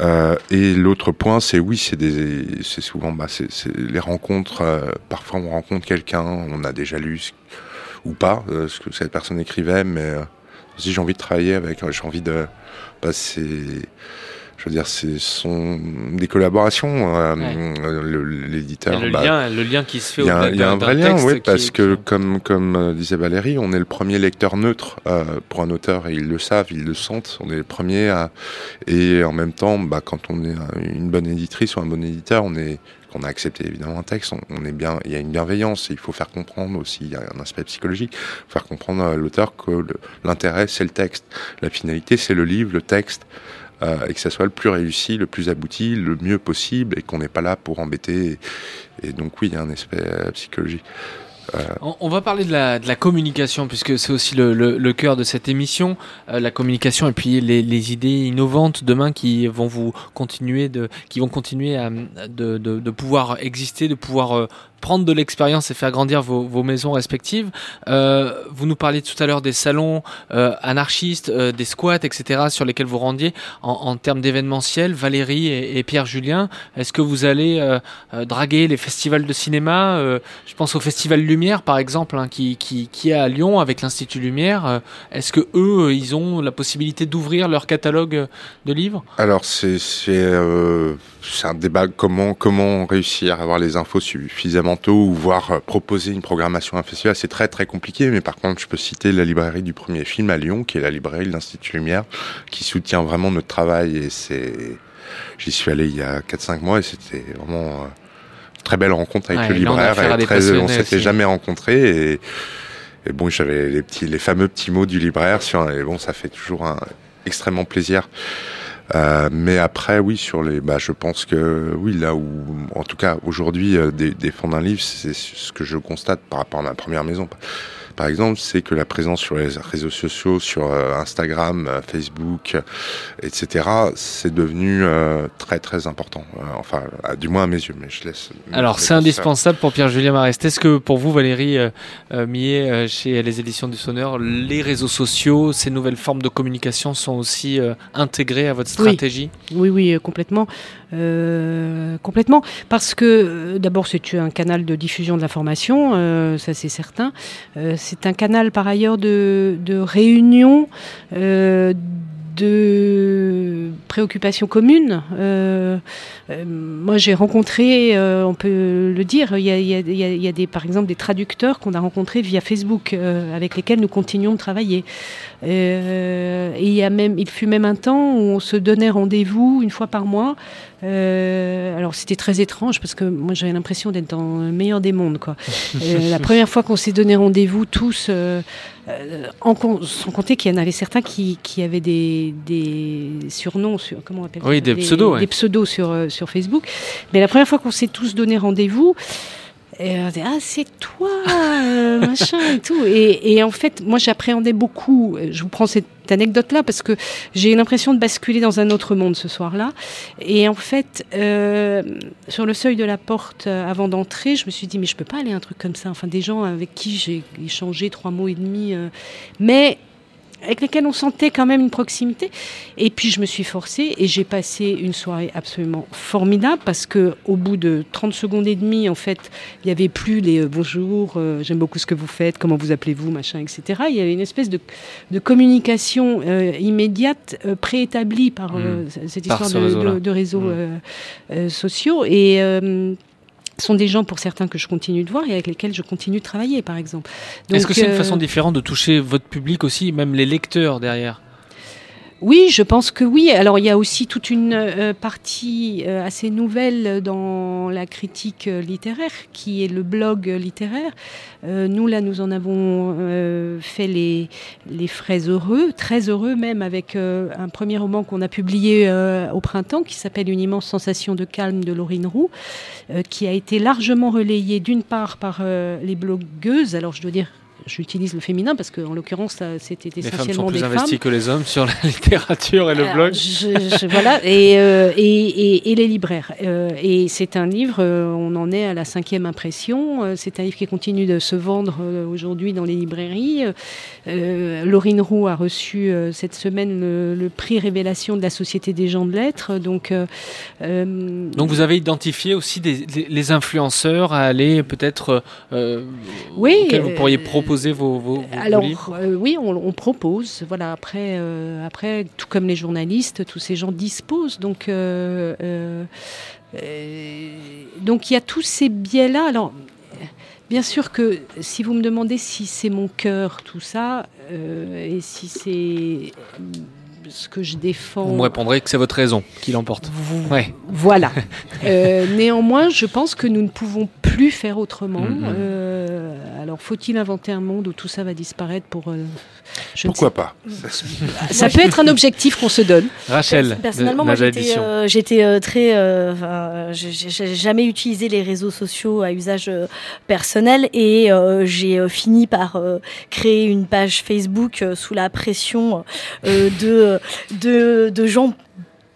Euh, et l'autre point, c'est oui, c'est des, c'est souvent bah, c'est les rencontres. euh, parfois, on rencontre quelqu'un, on a déjà lu ce- ou pas ce que cette personne écrivait, mais si j'ai envie de travailler avec, j'ai envie de, bah, c'est je veux dire, ce sont des collaborations. euh, Ouais. euh, L'éditeur, le, bah, lien, le lien qui se fait il y a, il y a un vrai lien, oui, parce que comme comme euh, disait Valérie, on est le premier lecteur neutre euh, pour un auteur et ils le savent, ils le sentent. On est le premier à et en même temps, bah, quand on est un- une bonne éditrice ou un bon éditeur, on est qu'on a accepté évidemment un texte, on, on est bien, il y a une bienveillance. et Il faut faire comprendre aussi, il y a un aspect psychologique, faire comprendre à l'auteur que l'intérêt c'est le texte, la finalité c'est le livre, le texte. Euh, et que ça soit le plus réussi, le plus abouti, le mieux possible, et qu'on n'est pas là pour embêter. Et, donc oui, il y a un aspect euh, psychologique. On, on va parler de la, communication, puisque c'est aussi le, cœur de cette émission, euh, la communication et puis les, idées innovantes demain qui vont vous continuer de, qui vont continuer à, de, pouvoir exister, de pouvoir euh, prendre de l'expérience et faire grandir vos, maisons respectives. Euh, vous nous parliez tout à l'heure des salons euh, anarchistes, euh, des squats, etc., sur lesquels vous rendiez en, termes d'événementiel. Valérie et, et Pierre Julien, est-ce que vous allez draguer les festivals de cinéma Je pense au Festival Lumière, par exemple, hein, qui, qui, est à Lyon avec l'Institut Lumière. Est-ce que eux, ils ont la possibilité d'ouvrir leur catalogue de livres? Alors c'est c'est un débat comment comment réussir à avoir les infos suffisamment tôt ou voir euh, proposer une programmation à un festival, c'est très très compliqué. Mais par contre, je peux citer la librairie du premier film à Lyon, qui est la librairie de l'Institut Lumière, qui soutient vraiment notre travail et c'est j'y suis allé il y a 4-5 mois et c'était vraiment euh, une très belle rencontre avec Ouais, le libraire. et très- on s'était jamais rencontrés et, et bon, j'avais les petits les fameux petits mots du libraire sur et bon, ça fait toujours un extrêmement plaisir. Euh, mais après, oui, sur les, bah, je pense que oui, là où, en tout cas, aujourd'hui, euh, des, des fonds d'un livre, c'est ce que je constate par rapport à ma première maison. Par exemple, c'est que la présence sur les réseaux sociaux, sur euh, Instagram, euh, Facebook, euh, etc., c'est devenu euh, très très important. Euh, enfin, à- du moins à mes yeux, mais je laisse. Alors, c'est indispensable pour Pierre-Julien Marest. Est-ce que pour vous, Valérie euh, euh, Millet, euh, chez les éditions du Sonneur, les réseaux sociaux, ces nouvelles formes de communication sont aussi euh, intégrées à votre stratégie? Oui, oui, complètement. Euh, complètement. Parce que, euh, d'abord, c'est un canal de diffusion de l'information, euh, ça c'est certain. C'est un canal, par ailleurs, de, réunion, de préoccupations communes. Moi, j'ai rencontré, on peut le dire, il y a, des, par exemple des traducteurs qu'on a rencontrés via Facebook, avec lesquels nous continuons de travailler. Euh, et il, y a même, il fut même un temps où on se donnait rendez-vous une fois par mois. Euh, alors c'était très étrange parce que moi j'avais l'impression d'être dans le meilleur des mondes. Quoi. [LAUGHS] Euh, la première fois qu'on s'est donné rendez-vous tous, en sans compter qu'il y en avait certains qui, qui avaient des, des surnoms, sur, comment on appelle Oui, ça des pseudos, ouais. Des pseudos sur, euh, sur Facebook. Mais la première fois qu'on s'est tous donné rendez-vous, et on dit, ah, c'est toi, euh, machin et tout. Et, et en fait, moi, j'appréhendais beaucoup. Je vous prends cette anecdote-là parce que j'ai eu l'impression de basculer dans un autre monde ce soir-là. Et en fait, euh, sur le seuil de la porte, euh, avant d'entrer, je me suis dit, mais je peux pas aller à un truc comme ça. Enfin, des gens avec qui j'ai échangé trois mots et demi. euh, mais avec lesquels on sentait quand même une proximité. Et puis je me suis forcée et j'ai passé une soirée absolument formidable parce que au bout de 30 secondes et demie, en fait, il n'y avait plus les euh, bonjour, euh, j'aime beaucoup ce que vous faites, comment vous appelez-vous, machin, etc. Il y avait une espèce de, de communication euh, immédiate préétablie par euh, cette histoire de, réseau-là. de- de réseaux Mmh. sociaux. Et sont des gens pour certains que je continue de voir et avec lesquels je continue de travailler, par exemple. Est-ce que c'est une euh, façon différente de toucher votre public aussi, même les lecteurs derrière? Oui, je pense que oui. Alors il y a aussi toute une euh, partie euh, assez nouvelle dans la critique euh, littéraire, qui est le blog littéraire. Nous, là, nous en avons fait les, les frais heureux, très heureux même, avec un premier roman qu'on a publié au printemps, qui s'appelle Une immense sensation de calme de Laurine Roux, qui a été largement relayé d'une part par les blogueuses. Alors je dois dire, j'utilise le féminin parce qu'en l'occurrence, c'était Les femmes sont essentiellement plus des investies femmes. que les hommes sur la [LAUGHS] littérature et le Alors, blog. je- je- voilà, et, euh, et, et- et les libraires. Euh, et c'est un livre, euh, on en est à la cinquième impression. C'est un livre qui continue de se vendre aujourd'hui dans les librairies. Euh, Laurine Roux a reçu cette semaine le, le prix Révélation de la Société des gens de lettres. Donc, Donc vous avez identifié aussi des, les, les influenceurs à aller peut-être Oui, vous pourriez proposer vos, vos, vos Alors livres euh, oui, on, on propose. Voilà. Après, euh, après, tout comme les journalistes, tous ces gens disposent. Donc, euh, donc il y a tous ces biais-là. Alors. Bien sûr que si vous me demandez si c'est mon cœur, tout ça, et si c'est ce que je défends. Vous me répondrez que c'est votre raison qui l'emporte. Vous- Ouais. Voilà. [LAUGHS] Euh, néanmoins, je pense que nous ne pouvons plus faire autrement. Mhm. Euh, alors, faut-il inventer un monde où tout ça va disparaître pour. euh, je Pourquoi pas. Ça peut être un objectif qu'on se donne. Rachel, Personnellement, de moi j'étais euh, euh, très. euh, j'ai- jamais utilisé les réseaux sociaux à usage personnel et euh, j'ai fini par euh, créer une page Facebook euh, sous la pression euh, de, de, gens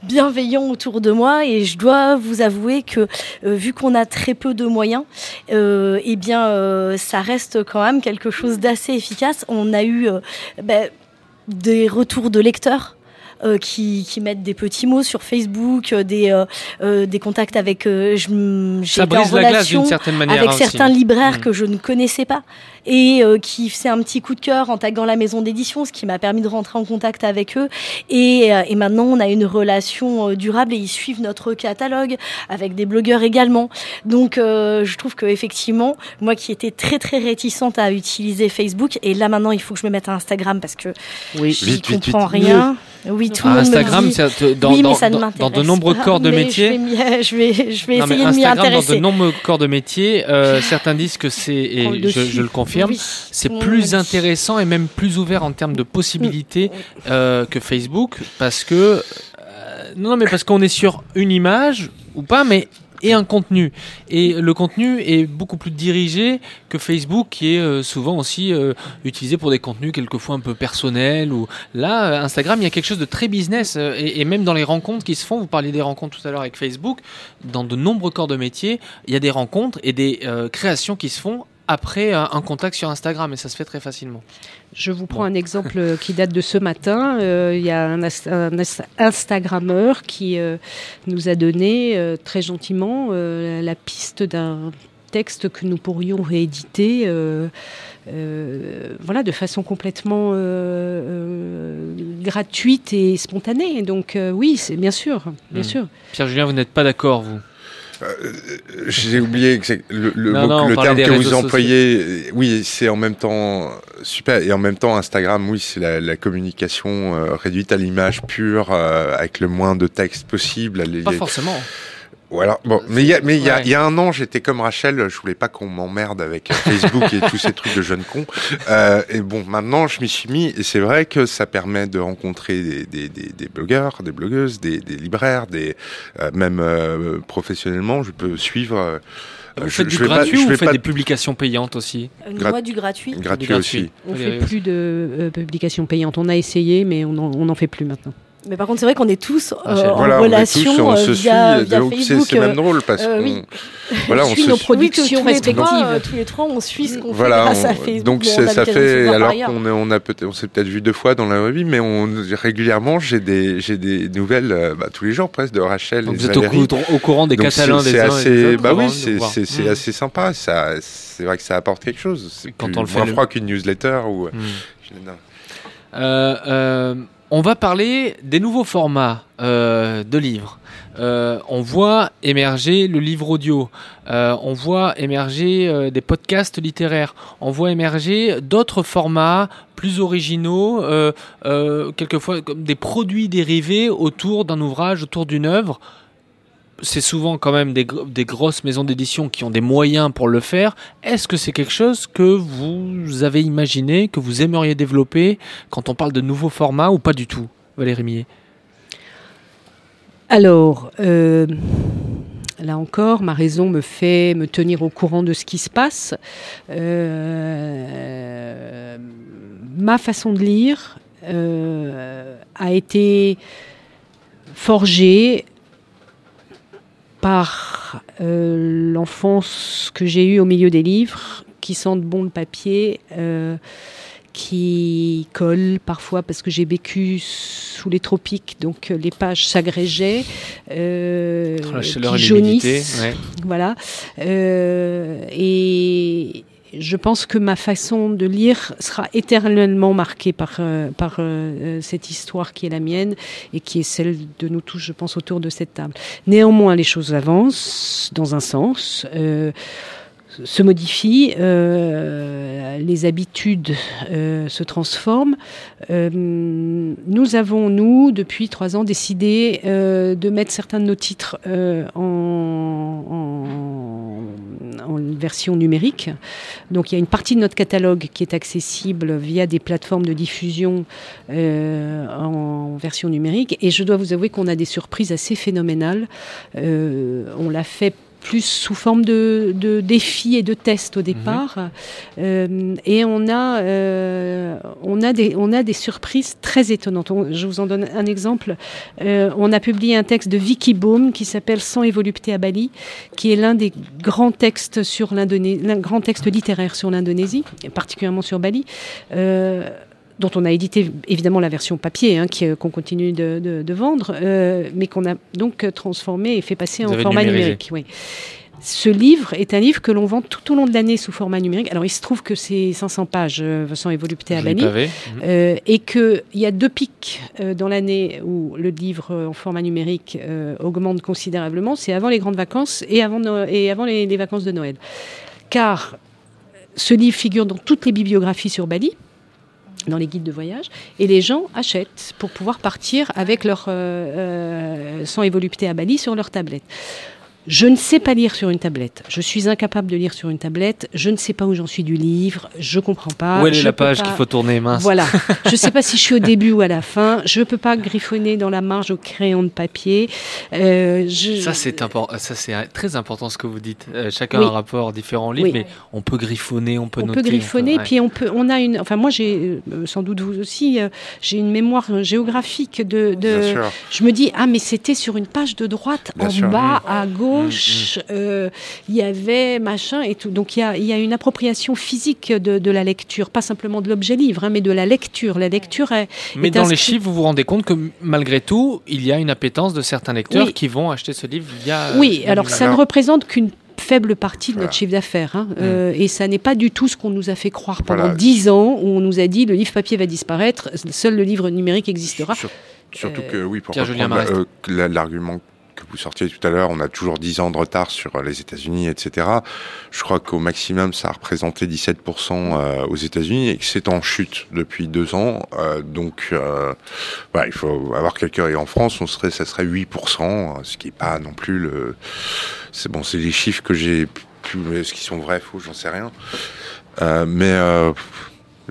bienveillants autour de moi et je dois vous avouer que euh, vu qu'on a très peu de moyens euh, eh bien euh, ça reste quand même quelque chose d'assez efficace. On a eu ben, des retours de lecteurs qui, qui mettent des petits mots sur Facebook, euh, des, euh, euh, des contacts avec. euh, je j'ai Ça été en brise la glace relation d'une certaine manière. avec hein, aussi. certains libraires Mm. que je ne connaissais pas et euh, qui faisaient un petit coup de cœur en taguant la maison d'édition, ce qui m'a permis de rentrer en contact avec eux. Et, euh, et maintenant, on a une relation euh, durable et ils suivent notre catalogue avec des blogueurs également. Donc, euh, je trouve que effectivement, moi qui étais très très réticente à utiliser Facebook, et là maintenant, il faut que je me mette à Instagram parce que Oui. j'y vite, comprends vite. rien. Oui, tout Ah, Instagram, dit. c'est dans, oui, dans, de nombreux corps de métier. Je vais, m'y- je vais, je vais Non, mais essayer de m'y Instagram, dans de nombreux corps de métier, euh, [LAUGHS] certains disent que c'est, et je, le confirme, Oui, c'est plus intéressant et même plus ouvert en termes de possibilités euh, que Facebook, parce que euh, non, mais parce qu'on est sur une image ou pas, mais et un contenu. Et le contenu est beaucoup plus dirigé que Facebook, qui est euh, souvent aussi euh, utilisé pour des contenus quelquefois un peu personnels. Ou là, euh, Instagram, il y a quelque chose de très business. et, même dans les rencontres qui se font, vous parliez des rencontres tout à l'heure avec Facebook, dans de nombreux corps de métier, il y a des rencontres et des créations qui se font après euh, un contact sur Instagram, et ça se fait très facilement. Je vous prends Bon. un exemple euh, qui date de ce matin. Euh, Il y a un, un Instagrammeur qui euh, nous a donné euh, très gentiment la piste d'un texte que nous pourrions rééditer. voilà, de façon complètement gratuite et spontanée. Donc oui, c'est bien sûr, bien Mm. sûr. Pierre-Julien, vous n'êtes pas d'accord, vous? J'ai oublié que c'est- le, le, Non, mot- non, on le parlait terme que vous employez. euh, Oui, c'est en même temps super. Et en même temps, Instagram, oui, c'est la, la communication euh, réduite à l'image pure, euh, avec le moins de texte possible. Les- Pas les- forcément. Voilà. Bon, mais il y a, mais il y a, Ouais. il y a un an, j'étais comme Rachel. Je voulais pas qu'on m'emmerde avec Facebook et tous ces trucs de jeunes cons. Euh, et bon, maintenant, je m'y suis mis. Et c'est vrai que ça permet de rencontrer des, des, des, des blogueurs, des blogueuses, des, des libraires, des euh, même euh, professionnellement, je peux suivre. euh, Vous je- faites je du pas- gratuit je ou vous faites pas- des publications payantes aussi Euh, Moi, du gratuit. gratuit Du aussi. On Oui, fait oui. plus de euh, publications payantes. On a essayé, mais on n'en on en fait plus maintenant. Mais par contre, c'est vrai qu'on est tous Ah, euh, c'est- en Voilà, on est relation tous, on euh, se via, suit, via donc c'est Facebook. c'est même euh, drôle parce euh, qu'on oui. [LAUGHS] voilà, on suit nos productions oui, trois, respectives. tous les trois, on suit ce qu'on fait Voilà, grâce à on- Facebook. donc on ça fait alors qu'on on a peut-être on s'est peut-être vu deux fois dans la vie, mais on régulièrement j'ai des j'ai des nouvelles bah, tous les jours presque de Rachel Donc et vous êtes au, Valérie. cou- au courant des Donc Catalans, des uns et des assez autres, bah oui c'est voir. c'est c'est Mm. assez sympa ça c'est vrai que ça apporte quelque chose c'est Quand plus- on le fait moins froid qu'une newsletter ou On va parler des nouveaux formats euh, de livres. Euh, on voit émerger le livre audio, Euh, on voit émerger des podcasts littéraires, on voit émerger d'autres formats plus originaux, quelquefois comme des produits dérivés autour d'un ouvrage, autour d'une œuvre. C'est souvent quand même des, gr- des grosses maisons d'édition qui ont des moyens pour le faire. Est-ce que c'est quelque chose que vous avez imaginé, que vous aimeriez développer quand on parle de nouveaux formats ou pas du tout, Valérie Millet? Alors, euh, là encore, ma raison me fait me tenir au courant de ce qui se passe. Euh, ma façon de lire euh, a été forgée par euh, l'enfance que j'ai eue au milieu des livres, qui sentent bon le papier, euh, qui collent parfois parce que j'ai vécu sous les tropiques, donc euh, les pages s'agrégeaient, euh, chaleur qui jaunissent. ouais. Voilà. Et je pense que ma façon de lire sera éternellement marquée par, euh, par euh, cette histoire qui est la mienne et qui est celle de nous tous, je pense, autour de cette table. Néanmoins, les choses avancent dans un sens. euh, se modifient, euh, les habitudes euh, se transforment. Euh, nous avons, nous, depuis trois ans, décidé euh, de mettre certains de nos titres euh, en, en- en version numérique. Donc il y a une partie de notre catalogue qui est accessible via des plateformes de diffusion euh, en version numérique. Et je dois vous avouer qu'on a des surprises assez phénoménales. Euh, on l'a fait plus sous forme de, de défis et de tests au départ. Euh, et on a, euh, on, a des, on a des surprises très étonnantes. On- je vous en donne un exemple. Euh, on a publié un texte de Vicky Baum qui s'appelle Sans et volupté à Bali, qui est l'un des grands textes sur l'Indonésie, grand texte littéraire sur l'Indonésie, particulièrement sur Bali. Dont on a édité évidemment la version papier, hein, euh, qu'on continue de, de- de vendre, euh, mais qu'on a donc euh, transformé et fait passer Vous en format numérisé. numérique. Oui. Ce livre est un livre que l'on vend tout au long de l'année sous format numérique. Alors il se trouve que c'est 500 pages, Vincent et volupté à Bali. Euh, et qu'il y a deux pics euh, dans l'année où le livre en format numérique augmente considérablement. C'est avant les grandes vacances et avant, No- et avant les, les vacances de Noël. Car ce livre figure dans toutes les bibliographies sur Bali dans les guides de voyage, et les gens achètent pour pouvoir partir avec leur euh, euh, sang et volupté à Bali sur leur tablette. Je ne sais pas lire sur une tablette. Je suis incapable de lire sur une tablette. Je ne sais pas où j'en suis du livre. Je comprends pas. Où est Je la page pas- qu'il faut tourner, mince voilà. [LAUGHS] Je ne sais pas si je suis au début ou à la fin. Je ne peux pas griffonner dans la marge au crayon de papier. Euh, je- Ça c'est important, ça c'est euh, très important ce que vous dites. Euh, chacun Oui. a un rapport différent au livre, Oui. mais on peut griffonner, on peut on noter. peut griffonner, ouais. puis on peut, on a une, enfin moi j'ai, euh, sans doute vous aussi, euh, j'ai une mémoire géographique de, de- Bien sûr. je me dis ah mais c'était sur une page de droite Bien en sûr. bas à gauche, euh, il y avait machin et tout, donc il y a, il y a une appropriation physique de, de la lecture, pas simplement de l'objet livre, hein, mais de la lecture. La lecture est, Mais est dans les chiffres, vous vous rendez compte que malgré tout, il y a une appétence de certains lecteurs Oui. qui vont acheter ce livre via. Oui, alors ça ne représente qu'une faible partie de Voilà. notre chiffre d'affaires. hein. Euh, et ça n'est pas du tout ce qu'on nous a fait croire pendant Voilà. dix ans, où on nous a dit le livre papier va disparaître, seul le livre numérique existera. Sur- surtout Euh, que oui, pour euh, la- l'argument vous sortiez tout à l'heure, on a toujours 10 ans de retard sur euh, les États-Unis, etc. Je crois qu'au maximum, ça a représenté 17% euh, aux États-Unis et que c'est en chute depuis deux ans. Euh, donc, il faut avoir quelqu'un. Et en France, on serait, ça serait 8%, euh, ce qui est pas non plus le. C'est bon, c'est les chiffres que j'ai pu, mais ce qui sont vrais, faux, j'en sais rien. Mais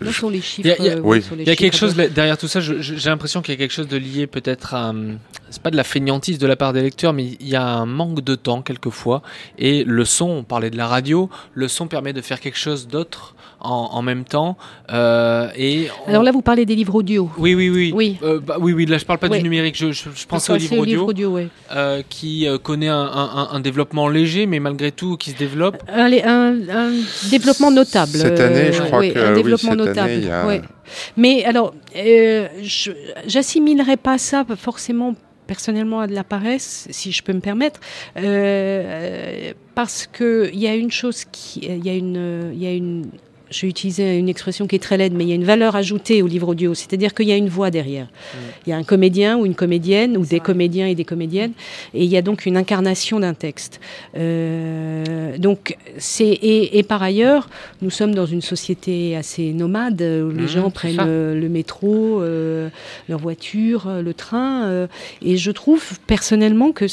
Là sont les chiffres. Il y a- il y a- euh, oui. sont les Il y a quelque chose derrière tout ça. J'ai l'impression qu'il y a quelque chose de lié peut-être à. c'est pas de la feignantise de la part des lecteurs, mais il y a un manque de temps quelquefois. Et le son, on parlait de la radio, le son permet de faire quelque chose d'autre en, en même temps. Euh, et on- Alors là, vous parlez des livres audio. oui, oui, oui. Oui. Euh, bah, oui, oui, là je parle pas Ouais. du numérique, je, je, je pensais Faut au passer livre audio, audio, ouais. euh, qui euh, connaît un, un- un développement léger, mais malgré tout qui se développe. Un, un- un développement notable. Cette année, je crois oui, que, un oui, développement cette année, notable. y a- ouais. Mais alors, euh, je- j'assimilerais pas ça forcément personnellement à de la paresse, si je peux me permettre, euh, parce que il y a une chose qui, il y a une, il y a une je vais utiliser une expression qui est très laide, mais il y a une valeur ajoutée au livre audio, c'est-à-dire qu'il y a une voix derrière. Il y a un comédien ou une comédienne, ou des comédiens et des comédiennes, et il y a donc une incarnation d'un texte. Euh, donc, c'est et, et par ailleurs, nous sommes dans une société assez nomade où les Mhm, gens prennent euh, le métro, euh, leur voiture, euh, le train, euh, et je trouve personnellement que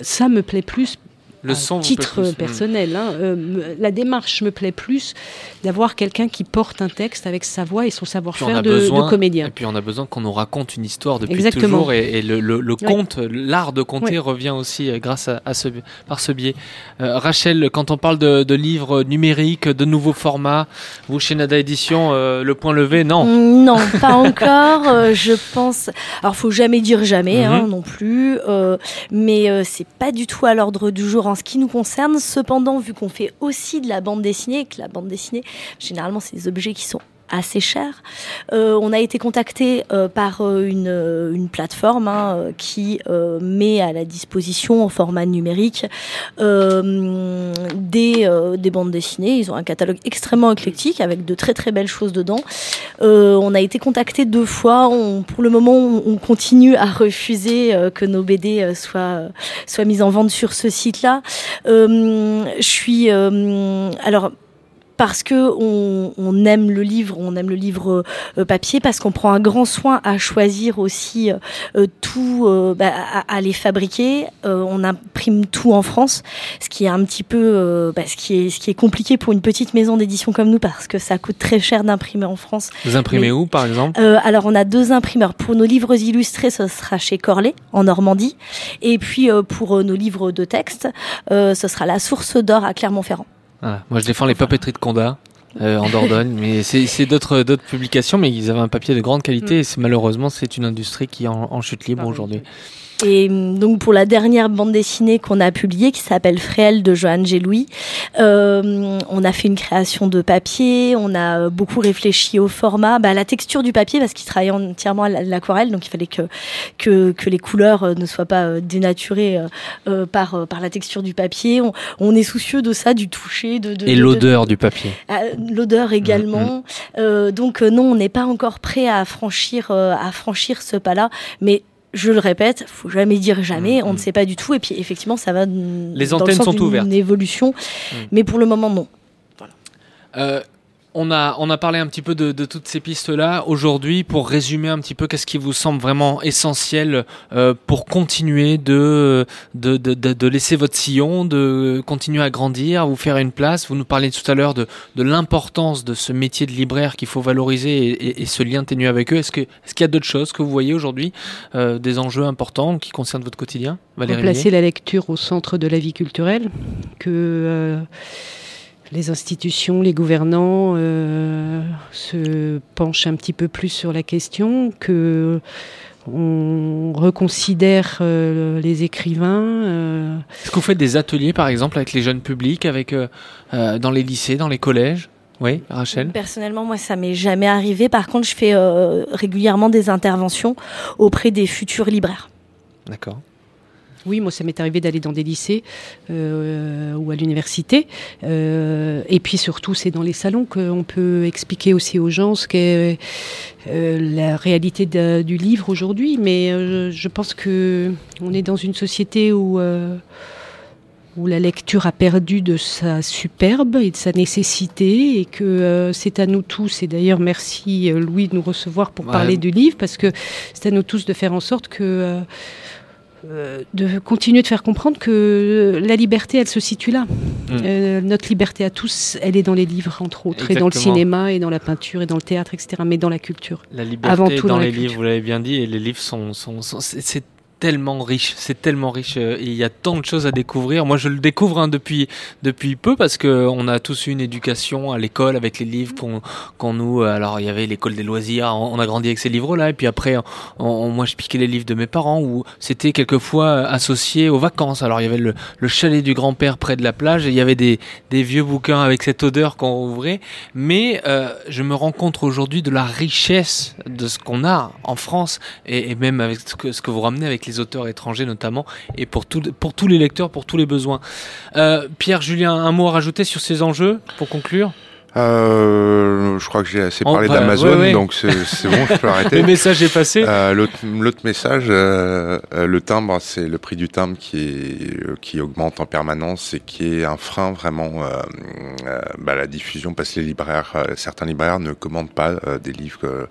ça me plaît plus Le à son titre plus. personnel. hein, euh, me- la démarche me plaît plus d'avoir quelqu'un qui porte un texte avec sa voix et son savoir-faire de, comédien. Et puis on a besoin qu'on nous raconte une histoire depuis Exactement. toujours et, et le, le- le conte, l'art de conter Ouais. revient aussi euh, grâce à, à ce, par ce biais. Euh, Rachel, quand on parle de, de livres numériques, de nouveaux formats, vous chez Nada Édition, euh, le point levé, non. Mm, Non, [LAUGHS] pas encore. euh, je pense. Alors, faut jamais dire jamais, hein, Mhm. non plus. euh, mais euh, c'est pas du tout à l'ordre du jour en ce qui nous concerne. Cependant, vu qu'on fait aussi de la bande dessinée, et que la bande dessinée, généralement, c'est des objets qui sont assez chers. Euh, on a été contacté euh, par euh, une, euh, une plateforme hein, euh, qui euh, met à la disposition en format numérique des, des bandes dessinées. Ils ont un catalogue extrêmement éclectique avec de très très belles choses dedans. On a été contacté deux fois. On, pour le moment, on, on continue à refuser que nos BD soient, soient mises en vente sur ce site-là. Je suis alors parce que on, on aime le livre, on aime le livre euh, papier, parce qu'on prend un grand soin à choisir aussi euh, tout, euh, bah, à, à les fabriquer. Euh, on imprime tout en France, ce qui est un petit peu, euh, bah, ce qui est, ce qui est compliqué pour une petite maison d'édition comme nous, parce que ça coûte très cher d'imprimer en France. Vous imprimez Mais- où, par exemple? Euh, alors, on a deux imprimeurs. Pour nos livres illustrés, ce sera chez Corlet, en Normandie. Et puis, euh, pour euh, nos livres de texte, euh, ce sera la Source d'Or à Clermont-Ferrand. Voilà. Moi, je défends les papeteries de Condat. euh, en Dordogne, mais c'est d'autres d'autres publications, mais ils avaient un papier de grande qualité. Et c'est- malheureusement, c'est une industrie qui est en, en chute libre aujourd'hui. Et hum, donc pour la dernière bande dessinée qu'on a publiée, qui s'appelle Fréhel de Johanne Gélouis, euh, on a fait une création de papier, on a beaucoup réfléchi au format, bah, à la texture du papier, parce qu'il travaillait entièrement à l'aquarelle, donc il fallait que, que, que les couleurs euh, ne soient pas euh, dénaturées euh, euh, par, par la texture du papier. On, on est soucieux de ça, du toucher, de, de Et de- de- l'odeur du papier. ah, L'odeur également. Euh, donc euh, non, on n'est pas encore prêt à franchir, à franchir ce pas-là. Mais je le répète, faut jamais dire jamais. Mm, On mm. ne sait pas du tout. Et puis effectivement, ça va. Les dans le sens sont ouvertes. évolution, Mm. mais pour le moment non. Euh, on a, on a parlé un petit peu de, de toutes ces pistes-là. Aujourd'hui, pour résumer un petit peu, qu'est-ce qui vous semble vraiment essentiel euh, pour continuer de, de, de, de- laisser votre sillon, de continuer à grandir, vous faire une place? Vous nous parliez tout à l'heure de, de l'importance de ce métier de libraire qu'il faut valoriser et, et- ce lien ténu avec eux. Est-ce que- est-ce qu'il y a d'autres choses que vous voyez aujourd'hui, euh, des enjeux importants qui concernent votre quotidien? Valérie Placer la lecture au centre de la vie culturelle, que euh, les institutions, les gouvernants euh, se penchent un petit peu plus sur la question, que on reconsidère euh, les écrivains. euh, Est-ce que vous faites des ateliers, par exemple, avec les jeunes publics, avec, euh, euh, dans les lycées, dans les collèges? Oui, Rachel? Personnellement, moi, ça m'est jamais arrivé. Par contre, je fais euh, régulièrement des interventions auprès des futurs libraires. D'accord. Oui, moi, ça m'est arrivé d'aller dans des lycées euh, ou à l'université. Euh, et puis surtout, c'est dans les salons qu'on peut expliquer aussi aux gens ce qu'est euh, la réalité de- du livre aujourd'hui. Mais je pense que on est dans une société où où la lecture a perdu de sa superbe et de sa nécessité et que euh, c'est à nous tous, et d'ailleurs merci euh, Louis de nous recevoir pour Ouais. parler du livre, parce que c'est à nous tous de faire en sorte que euh, euh, de continuer de faire comprendre que la liberté, elle se situe là. Mm. Euh, notre liberté à tous, elle est dans les livres, entre autres, et dans le cinéma, et dans la peinture, et dans le théâtre, etc., mais dans la culture. La liberté Avant tout dans, les livres, vous l'avez bien dit, et les livres sont, sont, sont- c'est- c'est tellement riche, c'est tellement riche. euh, et Il y a tant de choses à découvrir. Moi, je le découvre hein, depuis depuis peu parce que on a tous eu une éducation à l'école avec les livres qu'on qu'on nous. euh, Alors, il y avait l'école des loisirs. On a grandi avec ces livres-là. Et puis après, on- on- moi, je piquais les livres de mes parents où c'était quelquefois euh, associé aux vacances. Alors, il y avait le, le chalet du grand-père près de la plage et il y avait des des vieux bouquins avec cette odeur qu'on ouvrait. Mais euh, je me rends compte aujourd'hui de la richesse de ce qu'on a en France et, et même avec ce que, ce que vous ramenez avec les auteurs étrangers notamment et pour, tous les lecteurs, pour tous les besoins. Euh, Pierre, Julien, un mot à rajouter sur ces enjeux pour conclure? Euh, je crois que j'ai assez parlé d'Amazon, ouais, ouais. donc c'est bon, je peux [LAUGHS] arrêter. Le message est passé. Euh, L'autre message, euh, le timbre, c'est le prix du timbre qui est qui augmente en permanence et qui est un frein vraiment bah, à la diffusion parce que les libraires, certains libraires ne commandent pas des livres.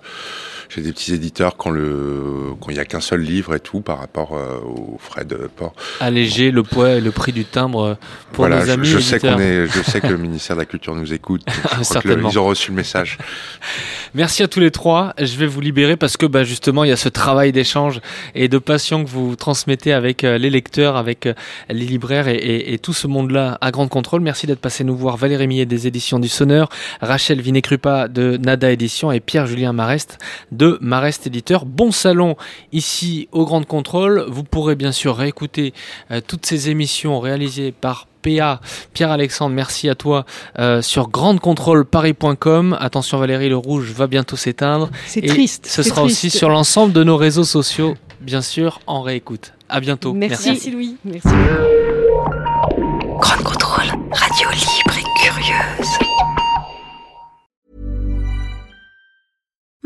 chez des petits éditeurs quand le quand il y a qu'un seul livre et tout par rapport aux frais de port. Alléger le poids et le prix du timbre pour voilà, nos amis je sais éditeurs. qu'on est, je sais que le ministère de la Culture nous écoute. [LAUGHS] que Certainement. ils ont reçu le message. [LAUGHS] Merci à tous les trois. Je vais vous libérer parce que bah, justement il y a ce travail d'échange et de passion que vous transmettez avec euh, les lecteurs, avec euh, les libraires et, et- et tout ce monde-là à Grande Contrôle. Merci d'être passé nous voir. Valérie Millet des éditions du Sonneur, Rachel Vinet-Krupa de Nada Édition et Pierre-Julien Marest de Marest Éditeur. Bon salon ici au Grande Contrôle. Vous pourrez bien sûr réécouter euh, toutes ces émissions réalisées par PA, Pierre-Alexandre, merci à toi, euh, sur grandecontrôleparis.com. Attention Valérie, le rouge va bientôt s'éteindre. C'est triste. Ce sera aussi sur l'ensemble de nos réseaux sociaux, bien sûr, en réécoute. À bientôt. Merci. Merci Louis. Merci. Grand contrôle.